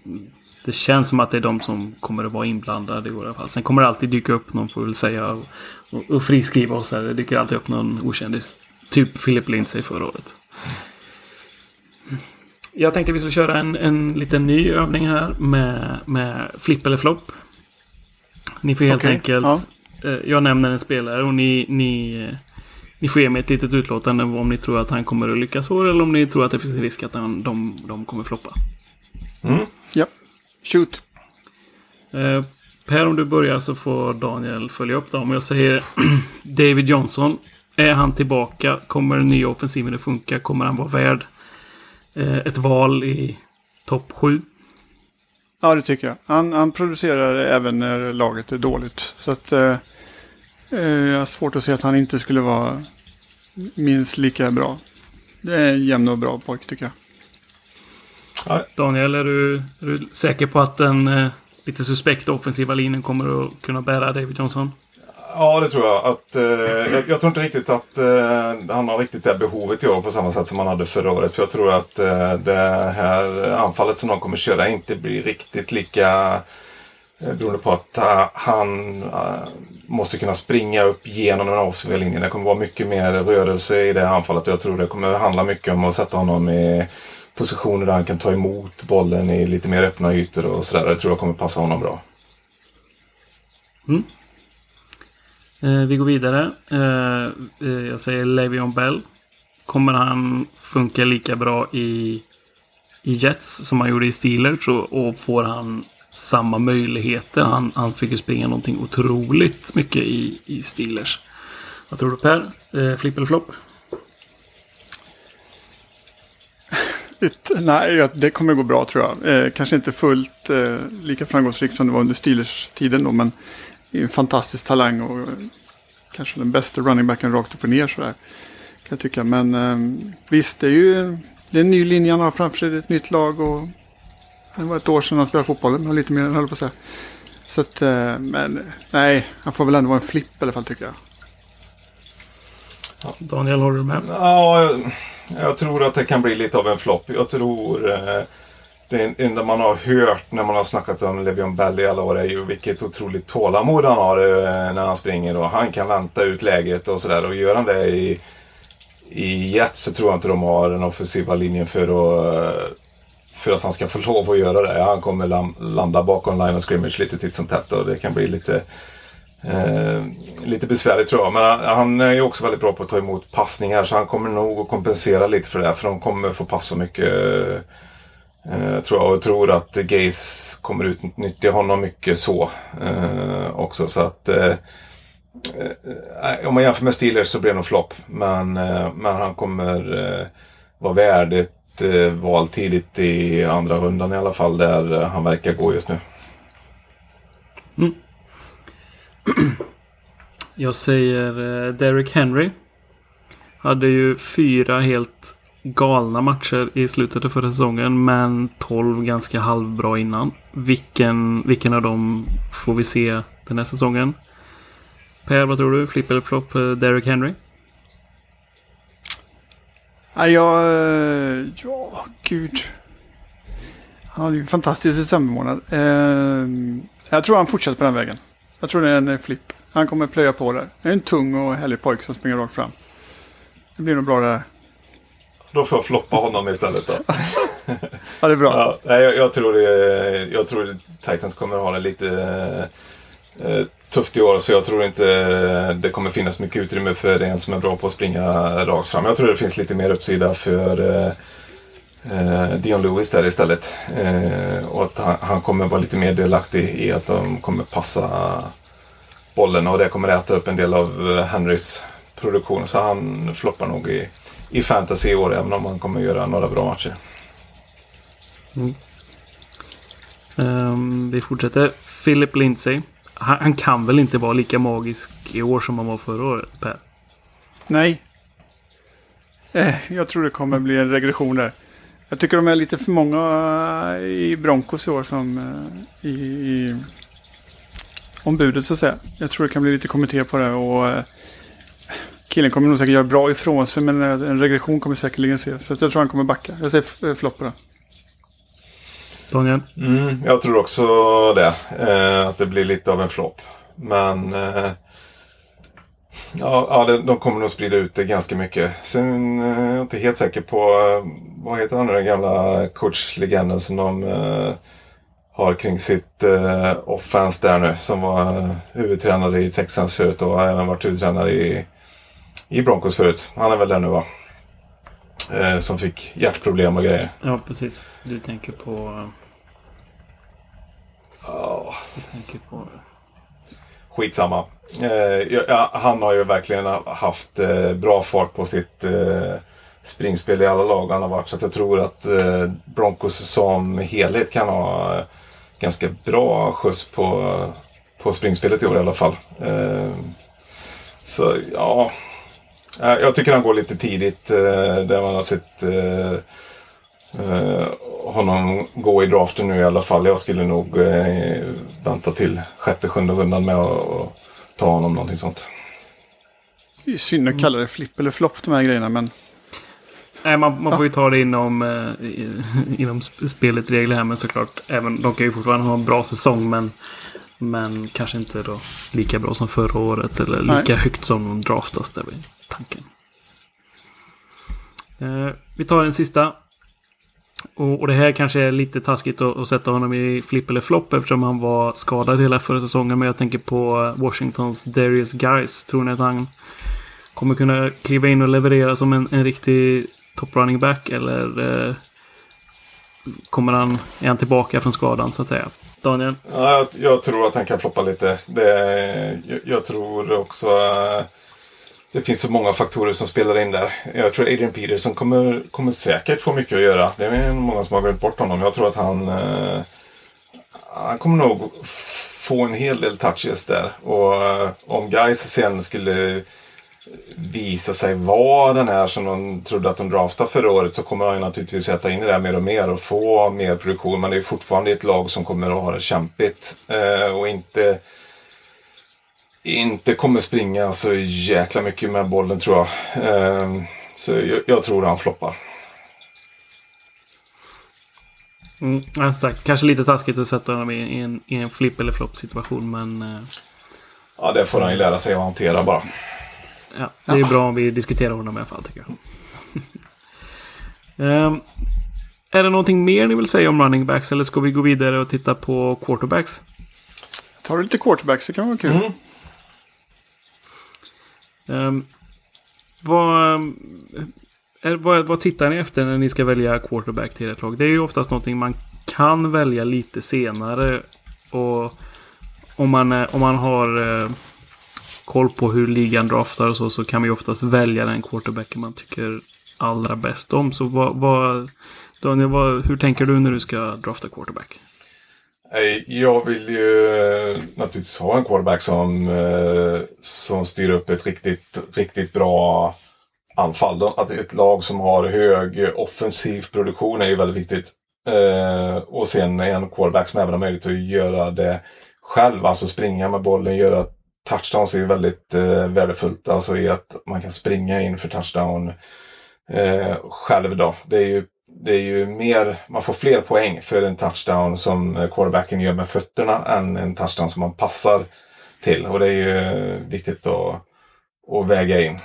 det känns som att det är de som kommer att vara inblandade i alla fall. Sen kommer det alltid dyka upp någon, får vi väl säga, och, och, och friskriva oss här. Det dyker alltid upp någon okändis. Typ Philip Lindsay förra året. Jag tänkte vi skulle köra en, en liten ny övning här med, med flipp eller flopp. Ni får helt okay, enkelt... Ja. Eh, jag nämner en spelare och ni, ni, eh, ni får ge mig ett litet utlåtande om ni tror att han kommer att lyckas år eller om ni tror att det finns risk att han, de, de kommer floppa. Mm. Ja, shoot. Eh, per, om du börjar så får Daniel följa upp det. Om jag säger David Johnson. Är han tillbaka? Kommer den nya offensiven att funka? Kommer han vara värd ett val i topp 7. Ja, det tycker jag. Han, han producerar även när laget är dåligt. Så att eh, eh, jag har svårt att se att han inte skulle vara minst lika bra. Det är en jämn och bra pojk tycker jag. Daniel, är du, är du säker på att den eh, lite suspekta offensiva linjen kommer att kunna bära David Johnson? Ja, det tror jag. Att, eh, jag, jag, tror inte riktigt att eh, han har riktigt det behovet i år på samma sätt som han hade förra året. För jag tror att eh, det här anfallet som de kommer köra inte blir riktigt lika eh, beroende på att uh, han uh, måste kunna springa upp genom den offensiva linjen. Det kommer vara mycket mer rörelse i det anfallet. Jag tror det kommer handla mycket om att sätta honom i positioner där han kan ta emot bollen i lite mer öppna ytor och sådär. Det tror jag kommer passa honom bra. Mm. Eh, vi går vidare. Eh, eh jag säger Levion Bell. Kommer han funka lika bra i, i Jets som han gjorde i Steelers? Och, och får han samma möjligheter? Han, han fick ju springa någonting otroligt mycket i, i Steelers. Vad tror du Per? Eh, flipp eller flopp? Nej, det kommer gå bra tror jag. Eh, kanske inte fullt eh, lika framgångsrikt som det var under Steelers-tiden då, men en fantastisk talang och kanske den bästa running backen rakt upp och ner sådär. Kan jag tycka. Men eh, visst, det är ju det är en ny linje han har framför sig. Ett nytt lag och det var ett år sedan han spelade fotboll. Men lite mer än höll på att säga. Så att, eh, men nej, han får väl ändå vara en flipp i alla fall tycker jag. Daniel, håller du med? Ja, jag, jag, tror att det kan bli lite av en flopp. Jag tror eh, det enda man har hört när man har snackat om Levion Bell i alla år är ju vilket otroligt tålamod han har eh, när han springer. Och han kan vänta ut läget och sådär. Och gör han det i, i Jets så tror jag inte de har den offensiva linjen för att, eh, för att han ska få lov att göra det. Han kommer landa bakom line of scrimmage lite titt som tätt och det kan bli lite Eh, lite besvärligt tror jag, men han är ju också väldigt bra på att ta emot passningar så han kommer nog att kompensera lite för det. För de kommer få passa mycket eh, Eh, tror jag och tror att Gays kommer utnyttja honom mycket så eh, också. Så att eh, eh om man jämför med Steelers så blir det nog flopp. Men, eh, men han kommer eh, värd ett eh, val tidigt i andra rundan i alla fall där han verkar gå just nu. Mm. Jag säger Derek Derrick Henry. Hade ju fyra helt galna matcher i slutet av förra säsongen. Men 12 ganska halvbra innan. Vilken, vilken av dem får vi se den här säsongen? Per, vad tror du? Flipp eller flopp eh, Derek Henry? Ja, jag... Eh, ja, gud. Han hade ju en fantastisk decembermånad. Eh, jag tror han fortsätter på den vägen. Jag tror det är en flipp. Han kommer plöja på där. Det är en tung och härlig pojke som springer rakt fram. Det blir nog bra det där. Då får jag floppa honom istället då. Ja, det är bra. Ja, jag, jag, tror det, jag tror Titans kommer ha det lite eh, tufft i år. Så jag tror inte det kommer finnas mycket utrymme för en som är bra på att springa rakt fram. Jag tror det finns lite mer uppsida för eh, eh, Dion Lewis där istället. Eh, och att han, han kommer vara lite mer delaktig i att de kommer passa bollen och det kommer äta upp en del av eh, Henrys produktion. Så han floppar nog i, i fantasy i år även om han kommer göra några bra matcher. Ehm, vi fortsätter. Philip Lindsay. Han, han kan väl inte vara lika magisk i år som han var förra året, Per? Nej. Eh, jag tror det kommer bli en regression där. Jag tycker de är lite för många eh, i Broncos i år som eh, i, i ombudet så att säga. Jag tror det kan bli lite kommentar på det och eh, killen kommer nog säkert göra bra ifrån sig men en regression kommer säkerligen se. Så jag tror han kommer backa. Jag säger eh, flopp på det. Daniel? Mm, jag tror också det. Eh, att det blir lite av en flopp. Men eh, ja, ja, de kommer nog sprida ut det ganska mycket. Sen eh, är jag inte helt säker på, eh, vad heter han nu, den gamla coachlegenden som de eh, har kring sitt eh, offense där nu. Som var huvudtränare i Texans förut och har även varit huvudtränare i, i Broncos förut. Han är väl där nu va? Eh, som fick hjärtproblem och grejer. Ja, precis. Du tänker på... Ja, Du tänker på... Skitsamma. Eh, ja, han har ju verkligen haft eh, bra fart på sitt eh, springspel i alla lag han har varit. Så jag tror att eh, Broncos som helhet kan ha eh, ganska bra skjuts på, på springspelet i år i alla fall. Så ja, jag tycker han går lite tidigt eh, där man har sett eh, eh, honom gå i draften nu i alla fall. Jag skulle nog eh, vänta till sjätte, sjunde rundan med att ta honom någonting sånt. Det är synd att kalla det flipp eller flopp de här grejerna men Nej, man, man får ju ta det inom, eh, inom sp- spelet regler här. Men såklart, även, de kan ju fortfarande ha en bra säsong. Men, men kanske inte då lika bra som förra året. Eller Nej. lika högt som de draftas. Där är tanken. Eh, vi tar en sista. Och, och det här kanske är lite taskigt att, att sätta honom i flipp eller flopp eftersom han var skadad hela förra säsongen. Men jag tänker på eh, Washingtons Darius Guys. Tror ni att han kommer kunna kliva in och leverera som en, en riktig top running back? Eller eh, kommer han, är han tillbaka från skadan så att säga? Daniel? Ja, jag, jag tror att han kan floppa lite. Det, jag, jag tror också eh, det finns så många faktorer som spelar in där. Jag tror Adrian Peterson kommer, kommer säkert få mycket att göra. Det är många som har glömt bort honom. Jag tror att han, eh, han kommer nog få en hel del touches där. Och eh, om guys sen skulle visa sig vara den här som de trodde att de draftade förra året så kommer han ju naturligtvis sätta in i det här mer och mer och få mer produktion. Men det är fortfarande ett lag som kommer att ha det kämpigt eh, och inte inte kommer springa så jäkla mycket med bollen tror jag. Eh, så jag, jag tror han floppar. Mm, ja, sagt, kanske lite taskigt att sätta honom i, i, en, i en flipp eller flopp situation. Men eh, Ja, det får han ju lära sig att hantera bara. ja, det är bra om vi diskuterar honom i alla fall tycker jag. Ehm, är det någonting mer ni vill säga om running backs? Eller ska vi gå vidare och titta på quarterbacks? tar du lite quarterbacks det kan vara kul. Mm. Um, vad, är, vad, vad tittar ni efter när ni ska välja quarterback till ert lag? Det är ju oftast någonting man kan välja lite senare. Och om man, eh, om man har eh, koll på hur ligan draftar och så, så kan man ju oftast välja den quarterbacken man tycker allra bäst om. Så vad, vad, Daniel, vad, hur tänker du när du ska drafta quarterback? Eh, jag vill ju eh, naturligtvis ha en quarterback som, eh, som styr upp ett riktigt, riktigt bra anfall. Att ett lag som har hög offensiv produktion är ju väldigt viktigt. Och sen en quarterback som även har möjlighet att göra det själv, alltså springa med bollen, göra touchdowns är ju väldigt eh, värdefullt. Alltså i att man kan springa in för touchdown eh, själv då. Det är ju det är ju mer, man får fler poäng för en touchdown som quarterbacken gör med fötterna än en touchdown som man passar till. Och det är ju viktigt att, att väga in.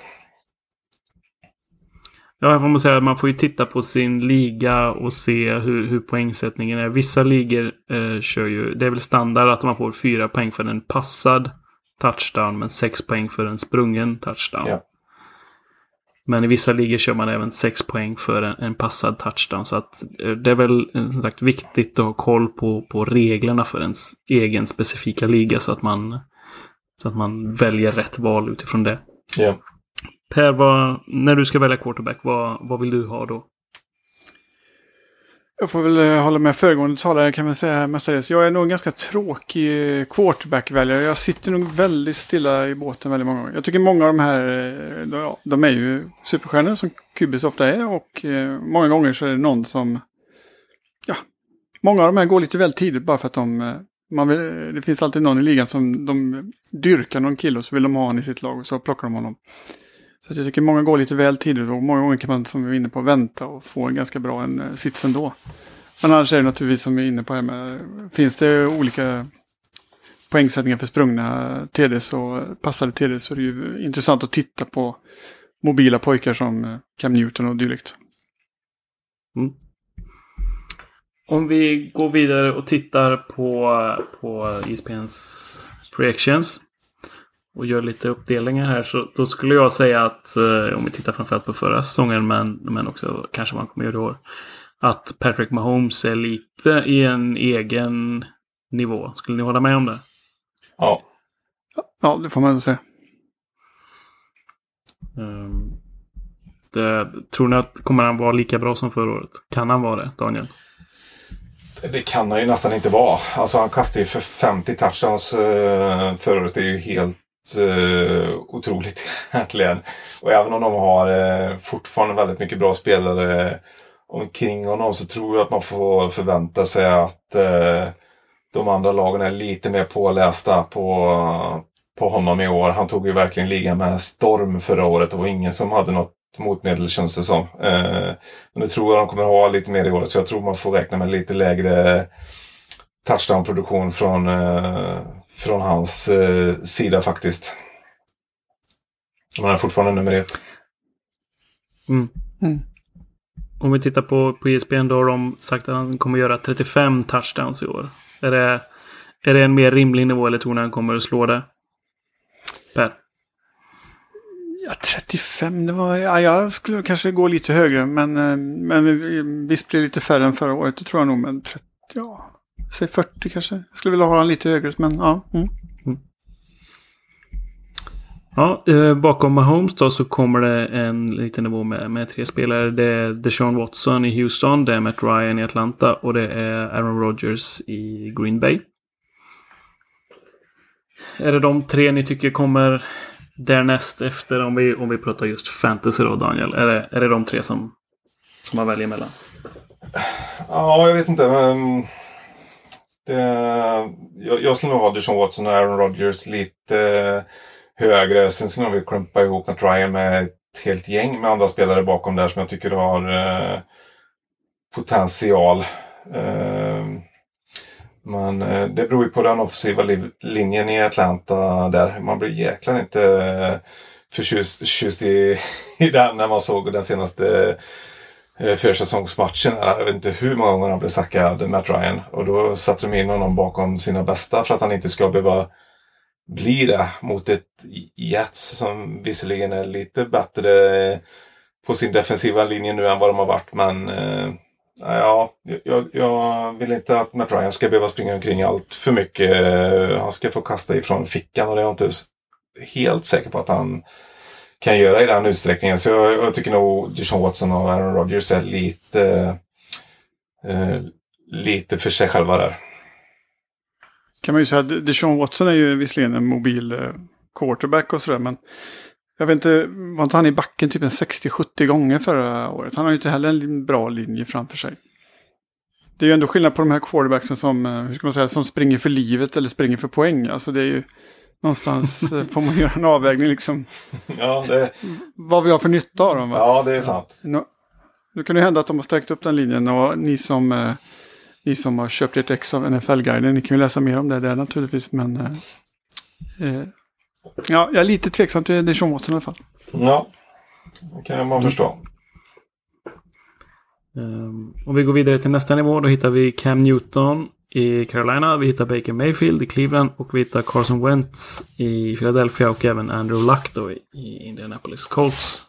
Ja, jag får säga att man får ju titta på sin liga och se hur, hur poängsättningen är. Vissa ligor eh, kör ju, det är väl standard att man får fyra poäng för en passad touchdown men sex poäng för en sprungen touchdown. Ja. Men i vissa ligor kör man även 6 poäng för en, en, passad touchdown. Så att eh, det är väl eh, som sagt viktigt att ha koll på, på reglerna för ens egen specifika liga så att man, så att man väljer rätt val utifrån det. Ja. Per, vad, när du ska välja quarterback, vad, vad vill du ha då? Jag får väl eh, hålla med föregående talare kan man säga mestadels. Jag är nog en ganska tråkig eh, quarterback-väljare. Jag sitter nog väldigt stilla i båten väldigt många gånger. Jag tycker många av de här, eh, de är ju superstjärnor som Kubis ofta är. Och många gånger så är det någon som, ja, många av de här går lite väl tidigt bara för att de, man vill, det finns alltid någon i ligan som de dyrkar någon kille och så vill de ha honom i sitt lag och så plockar de honom. Så jag tycker många går lite väl tidigt och många gånger kan man som vi är inne på vänta och få en ganska bra en eh, sits ändå. Men annars är det naturligtvis som vi är inne på här med, finns det olika poängsättningar för sprungna TDs och passade TDs så är det ju intressant att titta på mobila pojkar som eh, Cam Newton och dylikt. Mm. Om vi går vidare och tittar på, på ISPNs projections och gör lite uppdelningar här så då skulle jag säga att eh, om vi tittar framförallt på förra säsongen men, men också kanske man kommer göra det i år. Att Patrick Mahomes är lite i en egen nivå. Skulle ni hålla med om det? Ja. Ja, det får man säga. Um, det, tror ni att kommer han vara lika bra som förra året? Kan han vara det, Daniel? Det kan han ju nästan inte vara. Alltså han kastade ju för 50 touchdowns uh, förra året. Det är ju helt eh, otroligt egentligen. Och även om de har eh, fortfarande väldigt mycket bra spelare omkring honom så tror jag att man får förvänta sig att eh, de andra lagen är lite mer pålästa på, på honom i år. Han tog ju verkligen ligan med storm förra året. Det var ingen som hade något motmedel känns det som. Eh, men det tror jag de kommer ha lite mer i år. Så jag tror man får räkna med lite lägre touchdown-produktion från, eh, från hans eh, sida faktiskt. Men han är fortfarande nummer ett. Mm. Mm. Om vi tittar på, på ESPN då har de sagt att han kommer göra 35 touchdowns i år. Är det, är det en mer rimlig nivå eller tror ni han kommer att slå det? Per? Ja, 35, det var... Ja, jag skulle kanske gå lite högre, men, eh, men visst blir det lite färre än förra året, det tror jag nog. Men 30, ja, säg 40 kanske. Jag skulle vilja ha den lite högre, men ja. Mm. Mm. Ja, eh, bakom Mahomes då så kommer det en liten nivå med, med tre spelare. Det är Deshaun Watson i Houston, det är Matt Ryan i Atlanta och det är Aaron Rodgers i Green Bay. Är det de tre ni tycker kommer därnäst efter om vi, om vi pratar just fantasy då Daniel? Är det, är det de tre som, som man väljer mellan? Ja, jag vet inte. Men det, jag, jag skulle nog ha Deshaun Watson och Aaron Rodgers lite eh, högre. Sen skulle jag vilja klumpa ihop med Ryan med ett helt gäng med andra spelare bakom där som jag tycker har eh, potential. Eh, men eh, det beror ju på den offensiva linjen i Atlanta där. Man blir jäklar inte eh, förtjust, förtjust i, i den när man såg den senaste Eh, Eh, försäsongsmatchen. Jag vet inte hur många gånger han blev sackad, Matt Ryan. Och då satte de in honom bakom sina bästa för att han inte ska behöva bli det mot ett Jets som visserligen är lite bättre på sin defensiva linje nu än vad de har varit. Men eh, ja, jag, jag, vill inte att Matt Ryan ska behöva springa omkring allt för mycket. Han ska få kasta ifrån fickan och det är jag inte helt säker på att han kan göra i den utsträckningen. Så jag, jag tycker nog Deshaun Watson och Aaron Rodgers är lite, eh, lite för sig själva där. Kan man ju säga att Deshaun Watson är ju visserligen en mobil eh, quarterback och sådär. Men jag vet inte, var inte han i backen typ en 60-70 gånger förra året? Han har ju inte heller en bra linje framför sig. Det är ju ändå skillnad på de här quarterbacksen som, eh, hur ska man säga, som springer för livet eller springer för poäng. Alltså det är ju någonstans eh, får man göra en avvägning liksom. Ja, det, Vad vi har för nytta av dem. Va? ja, det är sant. Nu, nu kan det hända att de har sträckt upp den linjen och ni som, eh, ni som har köpt ert ex av NFL-guiden, ni kan ju läsa mer om det där naturligtvis. Men eh, eh, ja, jag är lite tveksam till Deshaun Watson i alla fall. Ja, det kan man förstå. Um, om vi går vidare till nästa nivå då hittar vi Cam Newton i Carolina. Vi hittar Baker Mayfield i Cleveland och vi hittar Carson Wentz i Philadelphia och även Andrew Luck då i, Indianapolis Colts.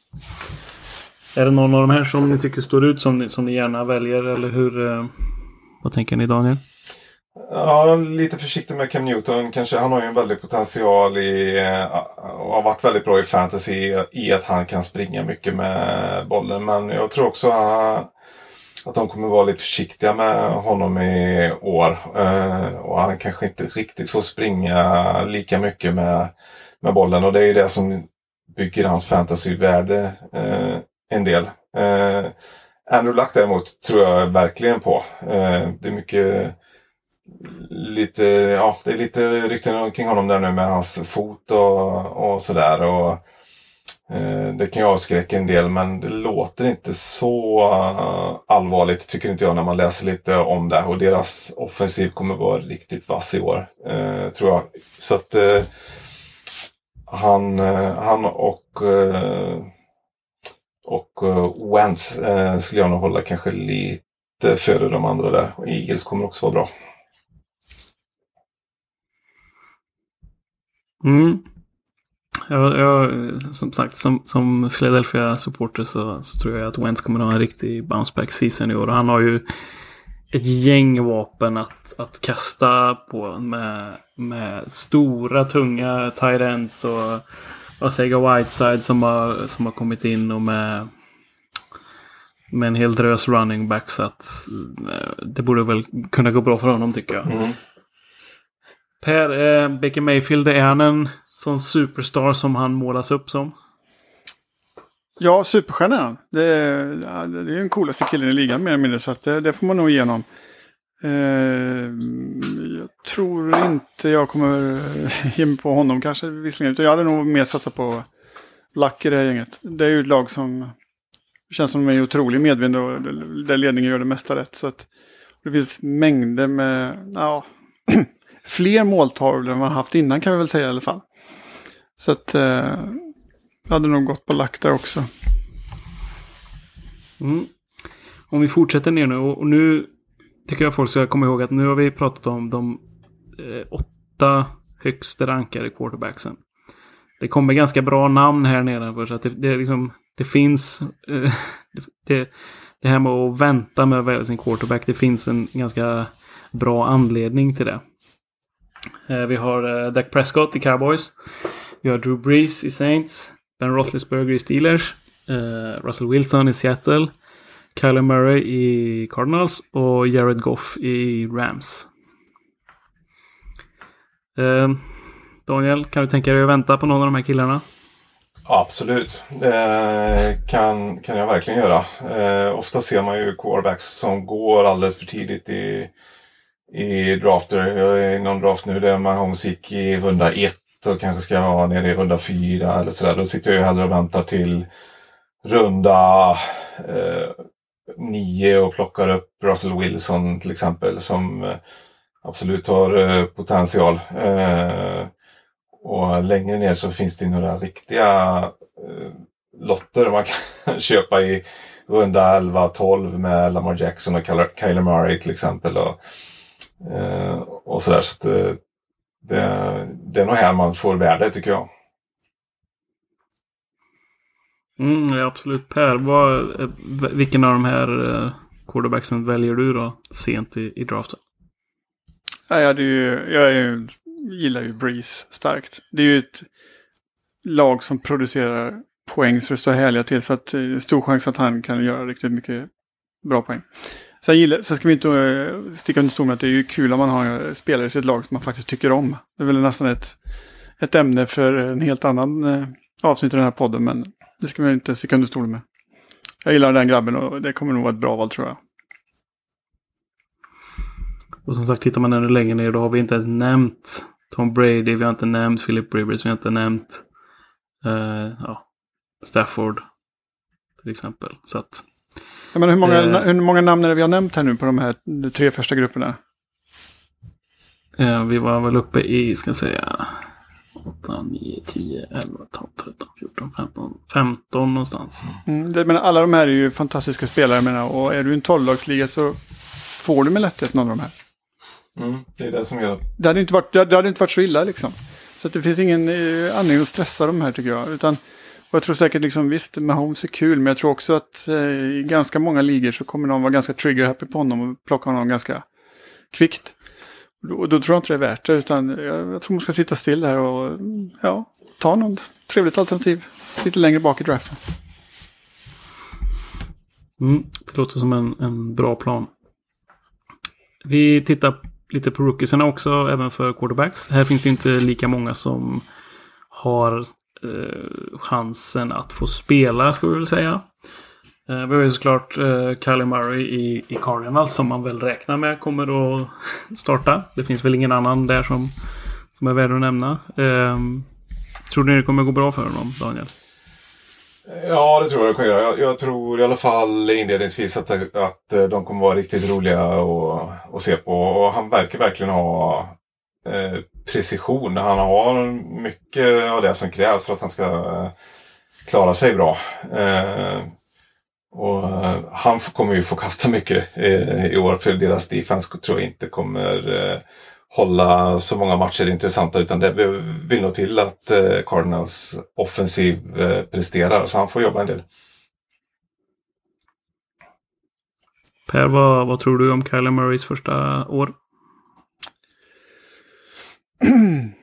Är det någon av de här som ni tycker står ut som ni, som ni gärna väljer eller hur? eh, vad tänker ni Daniel? Ja, lite försiktig med Cam Newton. Kanske, han har ju en väldig potential i, eh, och har varit väldigt bra i fantasy i att han kan springa mycket med bollen. Men jag tror också eh, att de kommer vara lite försiktiga med honom i år. Eh, och han kanske inte riktigt får springa lika mycket med, med bollen. Och det är ju det som bygger hans fantasyvärde eh, en del. Eh, Andrew Luck däremot tror jag verkligen på. Eh, det är mycket lite, ja, det är lite rykten kring honom där nu med hans fot och, och sådär. Och, Eh, det kan ju avskräcka en del men det låter inte så eh, allvarligt tycker inte jag när man läser lite om det. Och deras offensiv kommer vara riktigt vass i år. Eh, tror jag. Så att han, han och och Wentz skulle jag nog hålla kanske lite före de andra där. Och Eagles kommer också vara bra. Mm. Jag, jag, som sagt, som, som Philadelphia-supporter så, så tror jag att Wentz kommer att ha en riktig bounce-back season i år. Och han har ju ett gäng vapen att, att kasta på med, med stora, tunga tight ends och Ortega Whiteside som har, som har kommit in och med, med en hel drös running back. Så att eh, det borde väl kunna gå bra för honom tycker jag. Mm. Per, eh, Baker Mayfield, är han en sån superstar som han målas upp som? Ja, superstjärna är han. Det är, ja, det är den coolaste killen i ligan mer eller mindre. Så att det, det får man nog igenom. Eh, jag tror inte jag kommer ge mig på honom kanske visserligen. Utan jag hade nog mer satsat på Lack i det här gänget. Det är ju ett lag som känns som de är otrolig medvind och där ledningen gör det mesta rätt. Så att det finns mängder med, ja, fler måltavlor än man haft innan kan vi väl säga i alla fall. Så att eh, jag hade nog gått på Lack där också. Mm. Om vi fortsätter ner nu och, nu tycker jag folk ska komma ihåg att nu har vi pratat om de eh, åtta högst rankade quarterbacksen. Det kommer ganska bra namn här nedanför så att det, det, är liksom, det finns eh, det, det här med att vänta med att välja sin quarterback. Det finns en ganska bra anledning till det. Eh, vi har eh, Dak Prescott i Cowboys. Vi har Drew Brees i Saints. Ben Roethlisberger i Steelers. Eh, Russell Wilson i Seattle. Kyler Murray i Cardinals och Jared Goff i Rams. Eh, Daniel, kan du tänka dig att vänta på någon av de här killarna? Absolut, det kan, kan jag verkligen göra. Eh, ofta ser man ju quarterbacks som går alldeles för tidigt i, i drafter. Jag är i någon draft nu där Mahomes gick i runda ett och kanske ska ha nere i runda fyra eller sådär. Då sitter jag ju hellre och väntar till runda eh, nio och plockar upp Russell Wilson till exempel som eh, absolut har eh, potential. Eh, och längre ner så finns det några riktiga eh, lotter man kan köpa i runda 11-12 med Lamar Jackson och Kyler- Kyler Murray till exempel. Och, eh, och sådär. Så att, eh, det, det är nog här man får värde tycker jag. Mm, ja, absolut. Per, vad, eh, vilken av de här eh, quarterbacksen väljer du då sent i, i draften? Ja, jag, ju, jag ju, gillar ju Breeze starkt. Det är ju ett lag som producerar poäng så det står härliga till. Så att det är stor chans att han kan göra riktigt mycket bra poäng. Sen, gillar, sen ska vi inte eh, sticka under stol med att det är ju kul om man har spelare i sitt lag som man faktiskt tycker om. Det är väl nästan ett, ett ämne för en helt annan eh, avsnitt i den här podden, men det ska vi inte sticka under stol med. Jag gillar den grabben och det kommer nog vara ett bra val tror jag. Och som sagt, tittar man ännu längre ner då har vi inte ens nämnt Tom Brady, vi har inte nämnt Philip Rivers, vi har inte nämnt uh, ja, Stafford till exempel. Så att, ja, men hur, många, eh, hur många namn är det vi har nämnt här nu på de här de tre första grupperna? uh, vi var väl uppe i, ska jag säga, 8, 9, 10, 11, 12, 13, 14, 15, 15 någonstans. Mm, det, men alla de här är ju fantastiska spelare menar, och är du en 12-lagsliga så får du med lätthet någon av de här. Mm, det är det som gör Det hade inte varit, det hade inte varit så illa liksom. Så att det finns ingen eh, anledning att stressa de här tycker jag. Utan, och jag tror säkert liksom, visst, Mahomes är kul, men jag tror också att eh, i ganska många ligor så kommer någon vara ganska trigger-happy på honom och plocka honom ganska kvickt. Och då, då tror jag inte det är värt det, utan jag, jag tror man ska sitta still här och ja, ta något trevligt alternativ lite längre bak i draften. Mm, det låter som en, en bra plan. Vi tittar lite på rookiesarna också, även för quarterbacks. Här finns det inte lika många som har eh, chansen att få spela, ska vi väl säga. Eh, vi har ju såklart eh, Kylie Murray i, i Cardinals som man väl räknar med kommer att starta. Det finns väl ingen annan där som, som är värd att nämna. Eh, tror ni det kommer gå bra för honom, Daniel? Ja, det tror jag det kommer göra. Jag, jag tror i alla fall inledningsvis att, att eh, de kommer vara riktigt roliga att, att se på. Och han verkar verkligen ha eh, precision. Han har mycket av det som krävs för att han ska eh, klara sig bra. Eh, och eh, Han kommer ju få kasta mycket i år för deras defense tror jag inte kommer hålla så många matcher intressanta utan det vill nog till att Cardinals offensiv presterar så han får jobba en del. Per, vad, vad tror du om Kyler Murrays första år?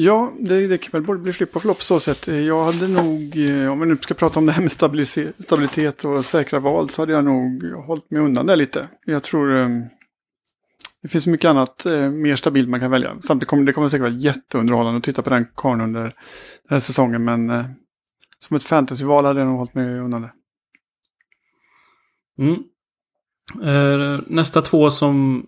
Ja, det, det kan väl både bli flipp och flopp så sätt. Jag hade nog, eh, om vi nu ska prata om det här med stabilitet och säkra val, så hade jag nog hållit mig undan det lite. Jag tror eh, det finns mycket annat eh, mer stabilt man kan välja. Samtidigt kommer det kommer säkert vara jätteunderhållande att titta på den karln under den här säsongen. Men som ett fantasyval hade jag nog hållit mig undan det. Mm. Nästa två som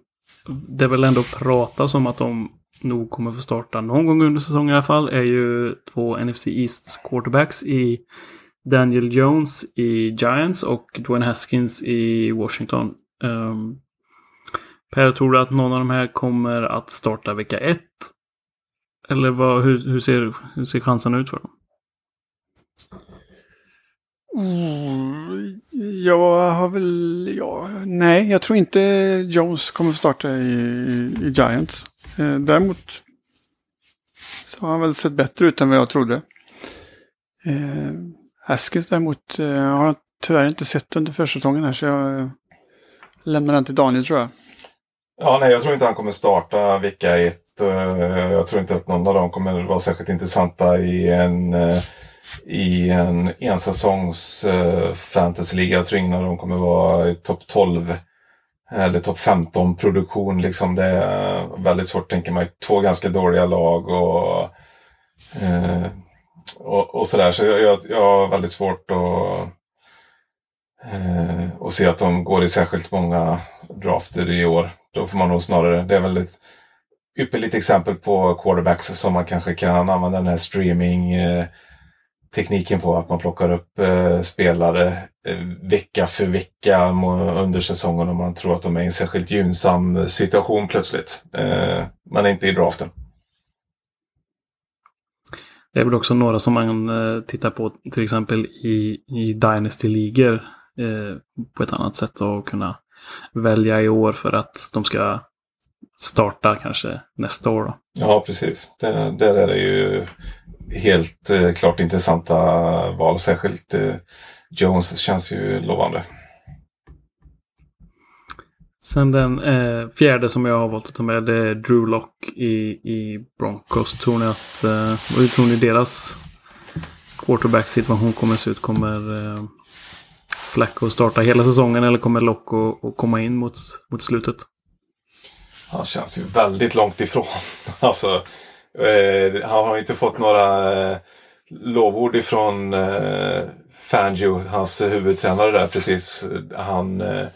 det väl ändå pratas om att de nog kommer få starta någon gång under säsongen i alla fall är ju två NFC East quarterbacks i Daniel Jones i Giants och Dwayne Haskins i Washington. Um, Per, tror du att någon av de här kommer att starta vecka ett? Eller vad, hur, hur, ser, hur ser chansen ut för dem? Mm, jag har väl... Ja, nej, jag tror inte Jones kommer att starta i, i Giants. Eh, däremot så har han väl sett bättre ut än vad jag trodde. Eh, Haskins däremot eh, har jag tyvärr inte sett under försäsongen här så jag eh, lämnar den till Daniel tror jag. Ja, nej, jag tror inte han kommer starta vecka ett. Eh, jag tror inte att någon av dem kommer vara särskilt intressanta i en, eh, i en ensäsongs uh, eh, fantasyliga. Jag tror ingen av dem kommer vara i topp 12 Eh, eller topp 15 produktion. Liksom det är väldigt svårt tänker man. Två ganska dåliga lag och, eh, och, och sådär. Så jag, jag, jag har väldigt svårt att, uh, att se att de går i särskilt många drafter i år. Då får man nog snarare, det är väl ett ypperligt exempel på quarterbacks som man kanske kan använda den här streaming eh, tekniken på. Att man plockar upp eh, spelare eh, vecka för vecka under säsongen om man tror att de är i en särskilt gynnsam situation plötsligt. Eh, man är inte i draften. Det är väl också några som man eh, tittar på till exempel i, i Dynasty-ligor eh, på ett annat sätt och kunna välja i år för att de ska starta kanske nästa år. Då. Ja, precis. Där, där är det ju helt eh, klart intressanta val. Särskilt eh, Jones känns ju lovande. Sen den eh, fjärde som jag har valt att ta med det är Drew Lock i, i Broncos. Tror ni att, eh, vad tror ni deras quarterback-situation kommer se ut. Kommer eh, Flacco starta hela säsongen eller kommer Locko att komma in mot, mot slutet? Han känns ju väldigt långt ifrån. alltså, eh, han har inte fått några eh, lovord ifrån eh, Fangio, hans huvudtränare där precis. Han, eh,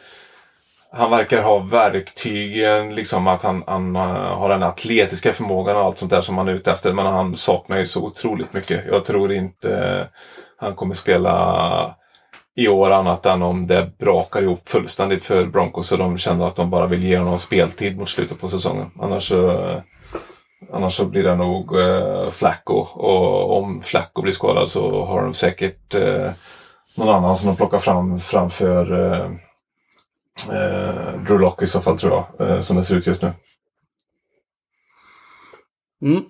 han verkar ha verktygen, liksom att han, han eh, har den atletiska förmågan och allt sånt där som han är ute efter. Men han saknar ju så otroligt mycket. Jag tror inte eh, han kommer spela i år annat än om det brakar ihop fullständigt för Broncos Så de känner att de bara vill ge honom speltid mot slutet på säsongen. Annars så, eh, annars så blir det nog eh, Flacco och om Flacco blir skadad så har de säkert eh, någon annan som de plockar fram framför eh, eh, Drew Lock i så fall tror jag, eh, som det ser ut just nu. Mm.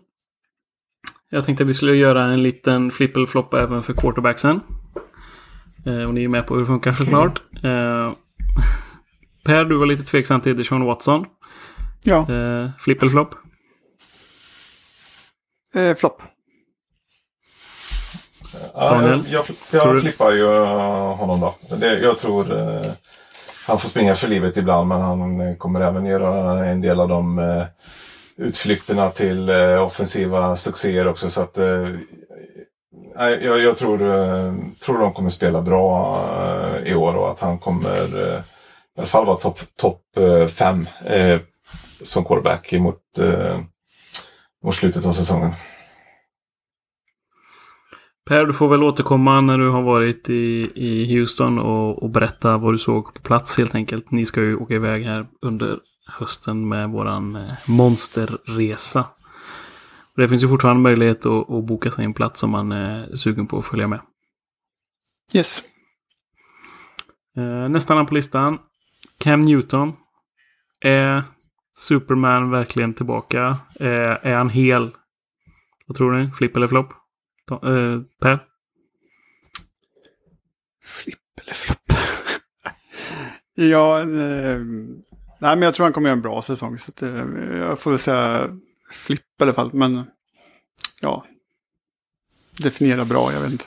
Jag tänkte att vi skulle göra en liten flippel-flopp även för quarterbacksen. Eh, och ni är med på hur det funkar såklart. Eh, per, du var lite tveksam till Deshaun Watson. Ja. Eh, flippel-flopp? Eh, flopp. Ja, jag, jag, flippar ju eh, honom då. Det, jag tror eh, han får springa för livet ibland men han eh, kommer även göra en del av de eh, utflykterna till eh, offensiva succéer också. Så att, eh, jag, jag tror, eh, tror de kommer spela bra eh, i år och att han kommer eh, i alla fall vara topp top, eh, fem eh, som quarterback mot, eh, mot slutet av säsongen. Per, du får väl återkomma när du har varit i, i Houston och, och berätta vad du såg på plats helt enkelt. Ni ska ju åka iväg här under hösten med våran eh, monsterresa. Och det finns ju fortfarande möjlighet att, att boka sig en plats om man är sugen på att följa med. Yes. Eh, nästa namn på listan. Cam Newton. Är Superman verkligen tillbaka? Eh, är han hel? Vad tror ni? Flipp eller flopp? Eh, per? Flipp eller flopp? ja, eh, nej men jag tror han kommer göra en bra säsong. Så att, eh, jag får väl säga flipp i alla fall. Men ja, definiera bra, jag vet inte.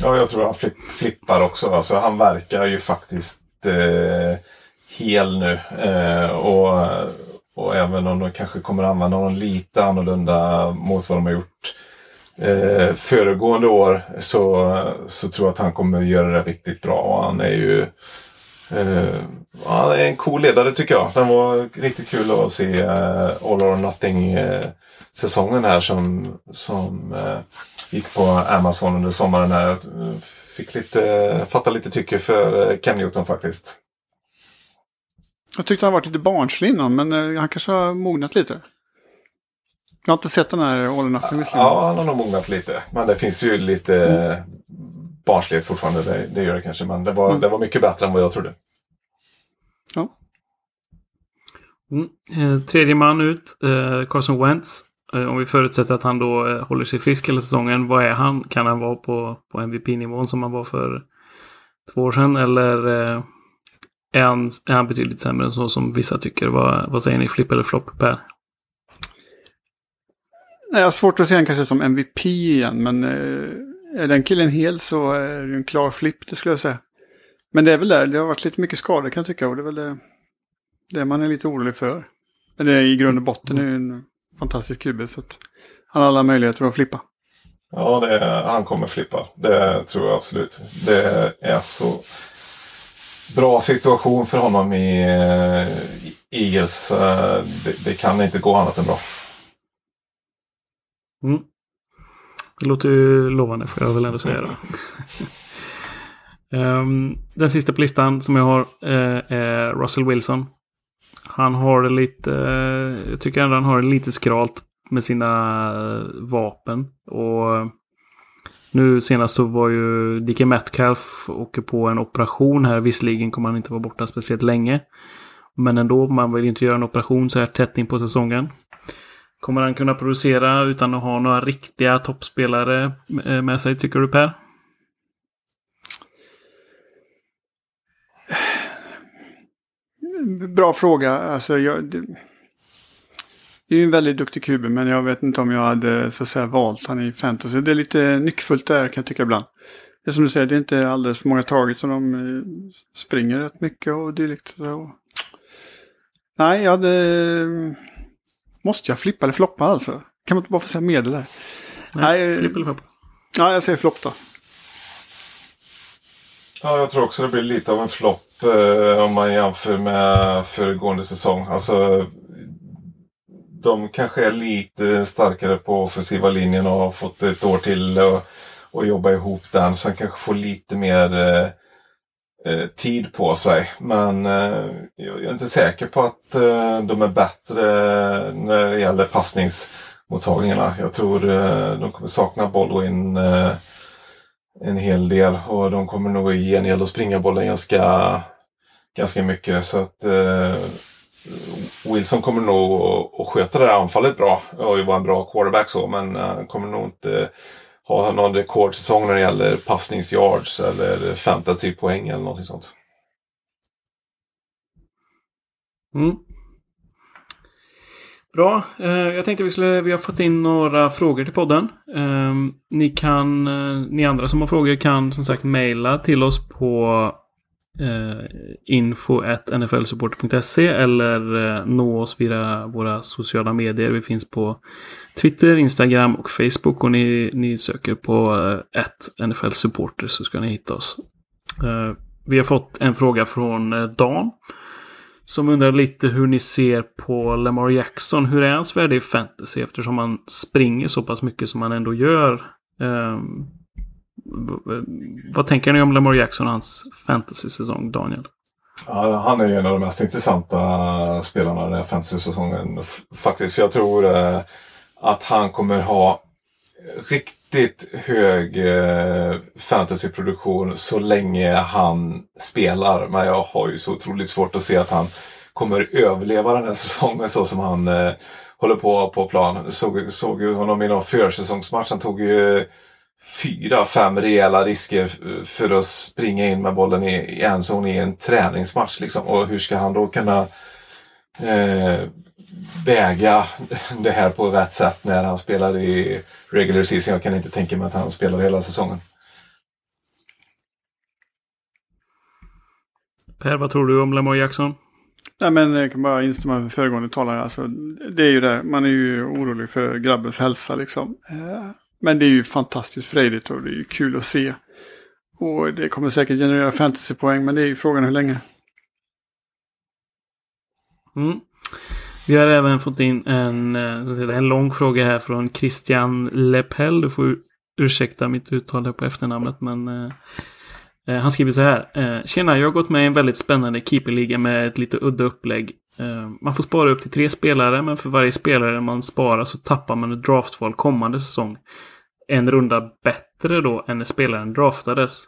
Ja, jag tror han flipp, flippar också. Alltså, han verkar ju faktiskt eh, hel nu. Eh, och, och även om de kanske kommer använda honom lite annorlunda mot vad de har gjort eh, föregående år så, så tror jag att han kommer göra det riktigt bra. Och han är ju eh, han är en cool ledare tycker jag. Den var riktigt kul att se eh, All or Nothing eh, säsongen här som, som eh, gick på Amazon under sommaren. Här. Jag fick lite, fatta lite tycke för Ken Cam Newton faktiskt. Jag tyckte han varit lite barnslig innan, men eh, han kanske har mognat lite. Jag har inte sett den här All or Nothing visserligen. Ja, han har nog mognat lite. Men det finns ju lite mm. barnslighet fortfarande. Det, det gör det kanske. Men det var, Mm. det var mycket bättre än vad jag trodde. Ja. Mm. Eh, tredje man ut, eh, Carson Wentz. Eh, om vi förutsätter att han då håller sig frisk hela säsongen, vad är han? Kan han vara på, på MVP-nivån som han var för två år sedan? Eller han, är han betydligt sämre än så som vissa tycker? Vad, vad säger ni, flipp eller flopp, Per? Nej, jag har svårt att se honom kanske som MVP igen, men eh, är den killen hel så är det en klar flipp, det skulle jag säga. Men det är väl där, det har varit lite mycket skador kan jag tycka, och det är väl det, det man är lite orolig för. Men det är i grund och botten är ju en fantastisk QB, så att han har alla möjligheter att flippa. Ja, det är, han kommer flippa. Det tror jag absolut. Det är så bra situation för honom i, eh, Eagles. Eh, det, det kan inte gå annat än bra. Mm. Det låter ju lovande får jag väl ändå säga då. Ehm, den sista på listan som jag har eh, är Russell Wilson. Han har det lite, jag tycker ändå han har det lite skralt med sina vapen. Och nu senast så var ju DK Metcalf åker på en operation här. Visserligen kommer han inte vara borta speciellt länge. Men ändå, man vill inte göra en operation så här tätt in på säsongen. Kommer han kunna producera utan att ha några riktiga toppspelare eh, med sig, tycker du Per? Bra fråga. Alltså, jag, det, är ju en väldigt duktig QB, men jag vet inte om jag hade så att säga valt han i fantasy. Det är lite nyckfullt där kan jag tycka ibland. Det är som du säger, det är inte alldeles för många taget som de eh, springer rätt mycket och dylikt. Så. Nej, jag hade... Måste jag flippa eller floppa alltså? Kan man inte bara få säga medel där? Nej, Nej, flipp eller flopp? Ja, jag säger flopp då. Ja, jag tror också det blir lite av en flopp eh, om man jämför med föregående säsong. Alltså, de kanske är lite starkare på offensiva linjen och har fått ett år till att och jobba ihop den. Så han kanske får lite mer eh, eh tid på sig. Men eh, jag är inte säker på att eh, de är bättre när det gäller passningsmottagningarna. Jag tror eh, de kommer sakna Baldwin eh, en hel del och de kommer nog i gengäld att springa bollen ganska, ganska mycket. Så att eh, Wilson kommer nog att- sköta det här anfallet bra och vara en bra quarterback så men han kommer nog inte ha någon rekordsäsong när det gäller passningsyards eller fantasypoäng eller någonting sånt. Mm. Bra. Eh, jag tänkte vi skulle... Vi har fått in några frågor till podden. Ehm, ni kan... Eh, ni andra som har frågor kan som sagt mejla till oss på eh, info.nflsupporter.se eller eh, nå oss via våra sociala medier. Vi finns på Twitter, Instagram och Facebook. Och ni, ni söker på eh, NFL Supporter så ska ni hitta oss. Eh, vi har fått en fråga från eh, Dan. Som undrar lite hur ni ser på Lamar Jackson. Hur är hans värde i fantasy eftersom han springer så pass mycket som han ändå gör? Ehm, vad tänker ni om Lamar Jackson och hans fantasy-säsong, Daniel? Ja, han är ju en av de mest intressanta spelarna den här fantasy-säsongen faktiskt. För jag tror eh, att han kommer ha riktigt hög eh, fantasyproduktion så länge han spelar. Men jag har ju så otroligt svårt att se att han kommer överleva den här säsongen så som han eh, håller på på plan. Såg, såg ju honom i någon försäsongsmatch. Han tog ju fyra, fem rejäla risker för att springa in med bollen i, i en zon i en träningsmatch. Liksom. Och hur ska han då kunna eh, väga det här på rätt sätt när han spelar i regular season? Jag kan inte tänka mig att han spelar hela säsongen. Per, vad tror du om Lamar Jackson? Nej, men jag kan bara instämma med föregående talare. Alltså, det är ju det. Man är ju orolig för grabbens hälsa liksom. Men det är ju fantastiskt frejdigt och det är ju kul att se. Och det kommer säkert generera fantasypoäng, men det är ju frågan hur länge. Mm. Vi har även fått in en, eh, en lång fråga här från Christian Lepell. Du får ursäkta mitt uttal här på efternamnet, men eh, eh, han skriver så här. Eh, Tjena, jag har gått med i en väldigt spännande keeperliga med ett lite udda upplägg. Eh, man får spara upp till tre spelare, men för varje spelare man sparar så tappar man ett draftval kommande säsong. En runda bättre då än när spelaren draftades.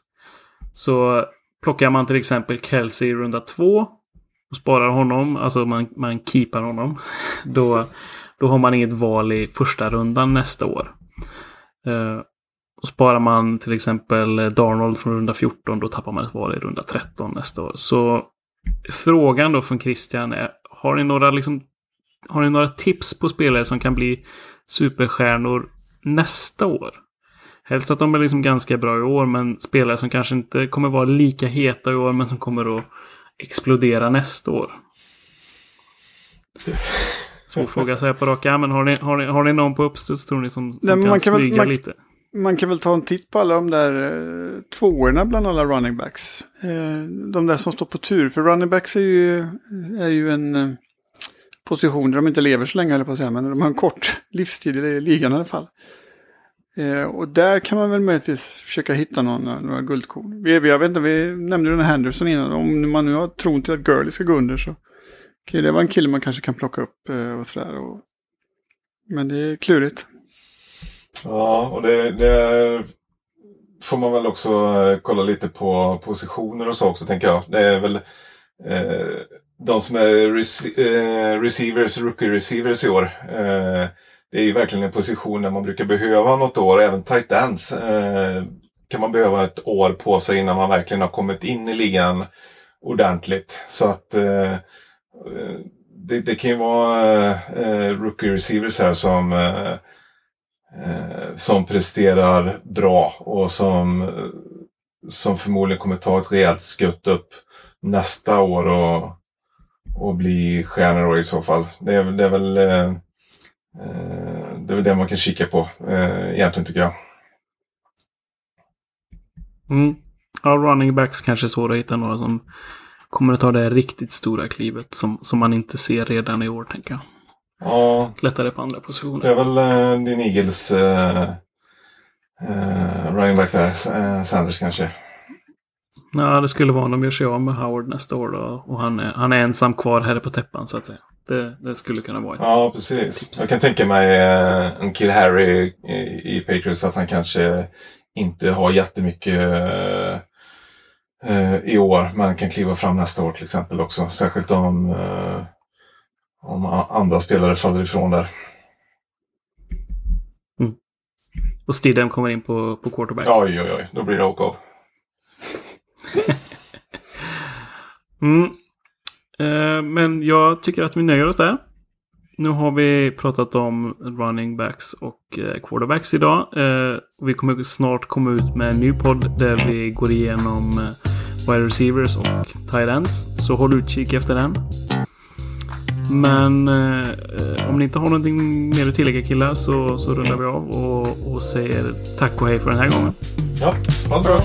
Så plockar man till exempel Kelsey i runda två och sparar honom, alltså man, man keepar honom, då, då har man inget val i första rundan nästa år. Uh, och sparar man till exempel Darnold från runda 14, då tappar man ett val i runda 13 nästa år. Så frågan då från Christian är, har ni några, liksom, har ni några tips på spelare som kan bli superstjärnor nästa år? Helst att de är liksom ganska bra i år, men spelare som kanske inte kommer vara lika heta i år, men som kommer att explodera nästa år. Svår fråga att säga på rak arm, men har ni, har, ni, har ni någon på uppstuds tror ni som, som Nej, kan, man kan väl- smyga man- lite? Man kan väl ta en titt på alla de där eh, tvåorna bland alla running backs. Eh, de där som står på tur. För running backs är ju, är ju en eh, position där de inte lever så länge, eller på att säga. Men de har en kort livstid i ligan i alla fall. Eh, och där kan man väl möjligtvis försöka hitta någon, eh, några guldkorn. Vi, vi, jag vet inte, vi nämnde den här Henderson innan. Om man nu har tron till att Gurley ska gå under så kan ju det vara en kille man kanske kan plocka upp eh, och sådär. Och, men det är klurigt. Ja, och det, det får man väl också eh, kolla lite på positioner och så också tänker jag. Det är väl eh, de som är rec- eh, receivers, rookie receivers i år. Eh, det är ju verkligen en position där man brukar behöva något år, även tight ends. Eh, kan man behöva ett år på sig innan man verkligen har kommit in i ligan ordentligt. Så att det, det, kan ju vara eh, rookie receivers här som, eh, som presterar bra och som, som förmodligen kommer ta ett rejält skutt upp nästa år och, och bli stjärnor i så fall. Det är, det är väl eh, eh, det är väl det man kan kika på eh, egentligen tycker jag. Mm. Ja, running backs kanske är svårt att hitta några som kommer att ta det riktigt stora klivet som, som man inte ser redan i år, tänker jag. Ja, Lättare på andra det positioner. är väl eh, din Eagles eh, eh, running back där, eh, Sanders kanske. Ja, det skulle vara om de gör sig av med Howard nästa år då. Och han är, han är ensam kvar här på täppan, så att säga. Det, det skulle kunna vara ett... Ja, precis. Jag kan tänka mig eh, en Kill Harry i, i Patriots att han kanske inte har jättemycket eh, eh, i år, men kan kliva fram nästa år till exempel också. Särskilt om, eh, om andra spelare faller ifrån där. Och Stidham kommer in på, på quarterback. Oj, oj, oj. Då blir det åka av. Mm. Eh, men jag tycker att vi nöjer oss där. Nu har vi pratat om running backs och eh, quarterbacks idag. Eh, vi kommer snart komma ut med en ny podd där vi går igenom eh, wide receivers och tight ends. Så håll utkik efter den. Men om ni inte har någonting mer att tillägga killar så, så rundar vi av och, och säger tack och hej för den här gången. Ja, ha det bra.